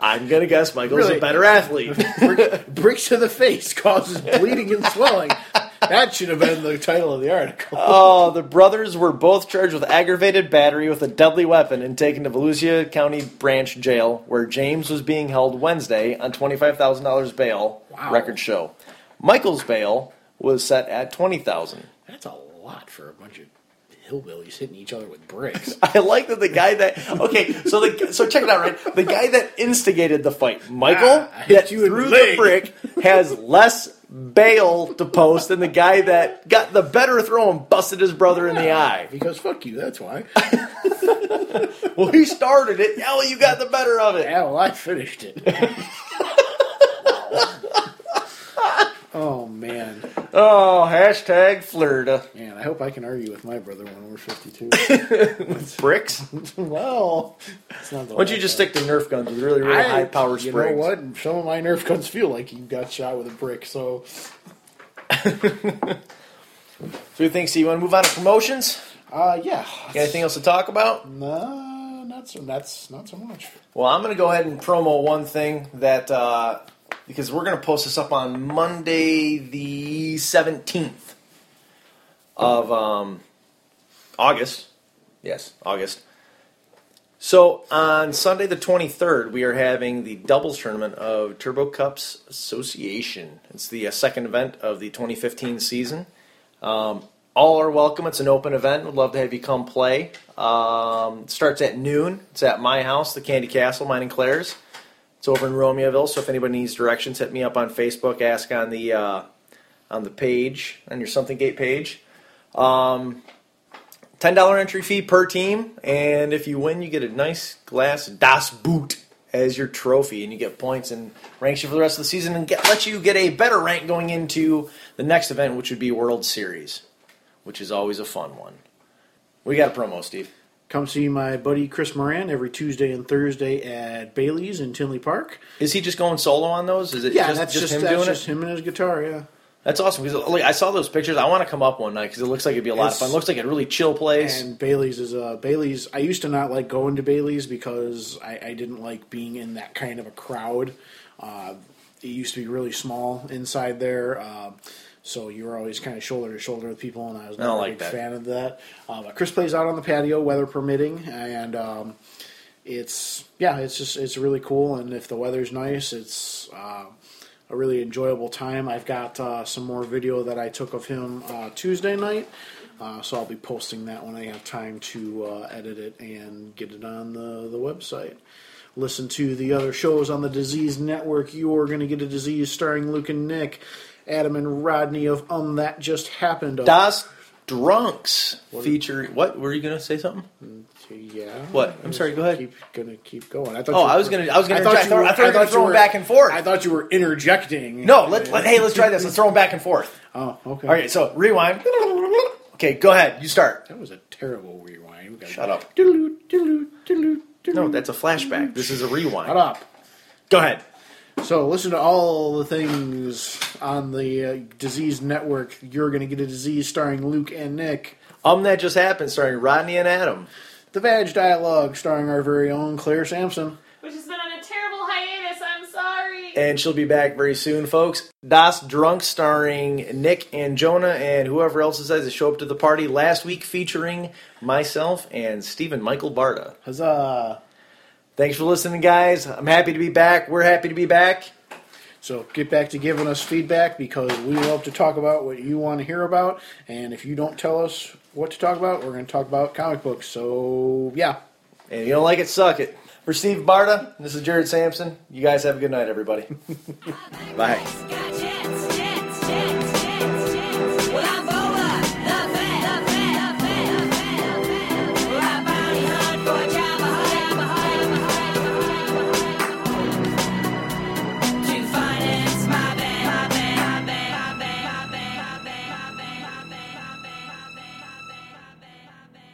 I'm gonna guess Michael's Really? a better athlete. Brick, bricks to the face causes bleeding and swelling. That should have been the title of the article. Oh, the brothers were both charged with aggravated battery with a deadly weapon and taken to Volusia County Branch Jail, where James was being held Wednesday on twenty-five thousand dollars bail. Wow. Records show. Michael's bail was set at twenty thousand. That's a lot for a bunch of hillbillies hitting each other with bricks. I like that the guy that okay, so the so check it out, right? The guy that instigated the fight, Michael, Ah, hit that threw the brick, has less bail to post than the guy that got the better throw and busted his brother in the eye. Because fuck you, that's why. Well, he started it. Yeah, well, you got the better of it. Yeah, well, I finished it. oh, man. Oh, hashtag Florida. Man, I hope I can argue with my brother when we're 52. with Bricks? well, it's not the Why don't you just stick to Nerf guns with really, really I- high power You springs? know what? Some of my Nerf guns feel like you got shot with a brick, so. So you think, so you want to move on to promotions? Uh, yeah. Got anything else to talk about? No, not so. That's not so much. Well, I'm going to go ahead and promo one thing that, uh, because we're going to post this up on Monday the 17th of um, August. Yes, August. So on Sunday the 23rd, we are having the doubles tournament of Turbo Cups Association. It's the uh, second event of the 2015 season. Um, all are welcome. It's an open event. Would love to have you come play. Um, starts at noon. It's at my house, the Candy Castle, mine and Clare's. It's over in Romeoville. So if anybody needs directions, hit me up on Facebook. Ask on the uh, on the page on your Something Gate page. Um, ten dollar entry fee per team, and if you win, you get a nice glass Das Boot as your trophy, and you get points and ranks you for the rest of the season, and get let you get a better rank going into the next event, which would be World Series, which is always a fun one. We got a promo, Steve. Come see my buddy Chris Moran every Tuesday and Thursday at Bailey's in Tinley Park. Is he just going solo on those? Is it Yeah, just, that's just, just, him that's doing just it? him and his guitar. Yeah. That's awesome because like, I saw those pictures. I want to come up one night because it looks like it'd be a lot It's- of fun. looks like a really chill place. And Bailey's is uh, Bailey's. I used to not like going to Bailey's because I, I didn't like being in that kind of a crowd. Uh, it used to be really small inside there, uh, so you were always kind of shoulder to shoulder with people, and I was not a like big that. fan of that. Uh, but Chris plays out on the patio, weather permitting, and um, it's yeah, it's just it's really cool. And if the weather's nice, it's uh, a really enjoyable time. I've got uh, some more video that I took of him uh, Tuesday night, uh, so I'll be posting that when I have time to uh, edit it and get it on the the website. Listen to the other shows on the Disease Network. You're going to get a disease starring Luke and Nick, Adam and Rodney of Um That Just Happened. of- Das Drunks feature. What were you gonna say? Something? Yeah. What? I'm sorry, go ahead. Keep gonna keep going. I thought. Oh, you I was gonna- I was gonna thought interject. you were- I thought you were back and forth. I thought you were interjecting. No. Let, let hey, let's try this. Let's throw them back and forth. Oh, okay. All right. So rewind. Okay, go ahead. You start. That was a terrible rewind. Shut up. No, that's a flashback. This is a rewind. Shut up. Go ahead. So listen to all the things on the uh, Disease Network. You're going to get a disease starring Luke and Nick. Um, that just happened, starring Rodney and Adam. The Vag Dialogue starring our very own Clare Sampson. Which has been on a terrible hiatus. I'm sorry. And she'll be back very soon, folks. Das Drunk, starring Nick and Jonah and whoever else decides to show up to the party last week, featuring myself and Stephen Michael Barta. Huzzah! Thanks for listening, guys. I'm happy to be back. We're happy to be back. So get back to giving us feedback because we love to talk about what you want to hear about. And if you don't tell us what to talk about, we're going to talk about comic books. So yeah. And if you don't like it, suck it. For Steve Barta, this is Jared Sampson. You guys have a good night, everybody. Bye. Got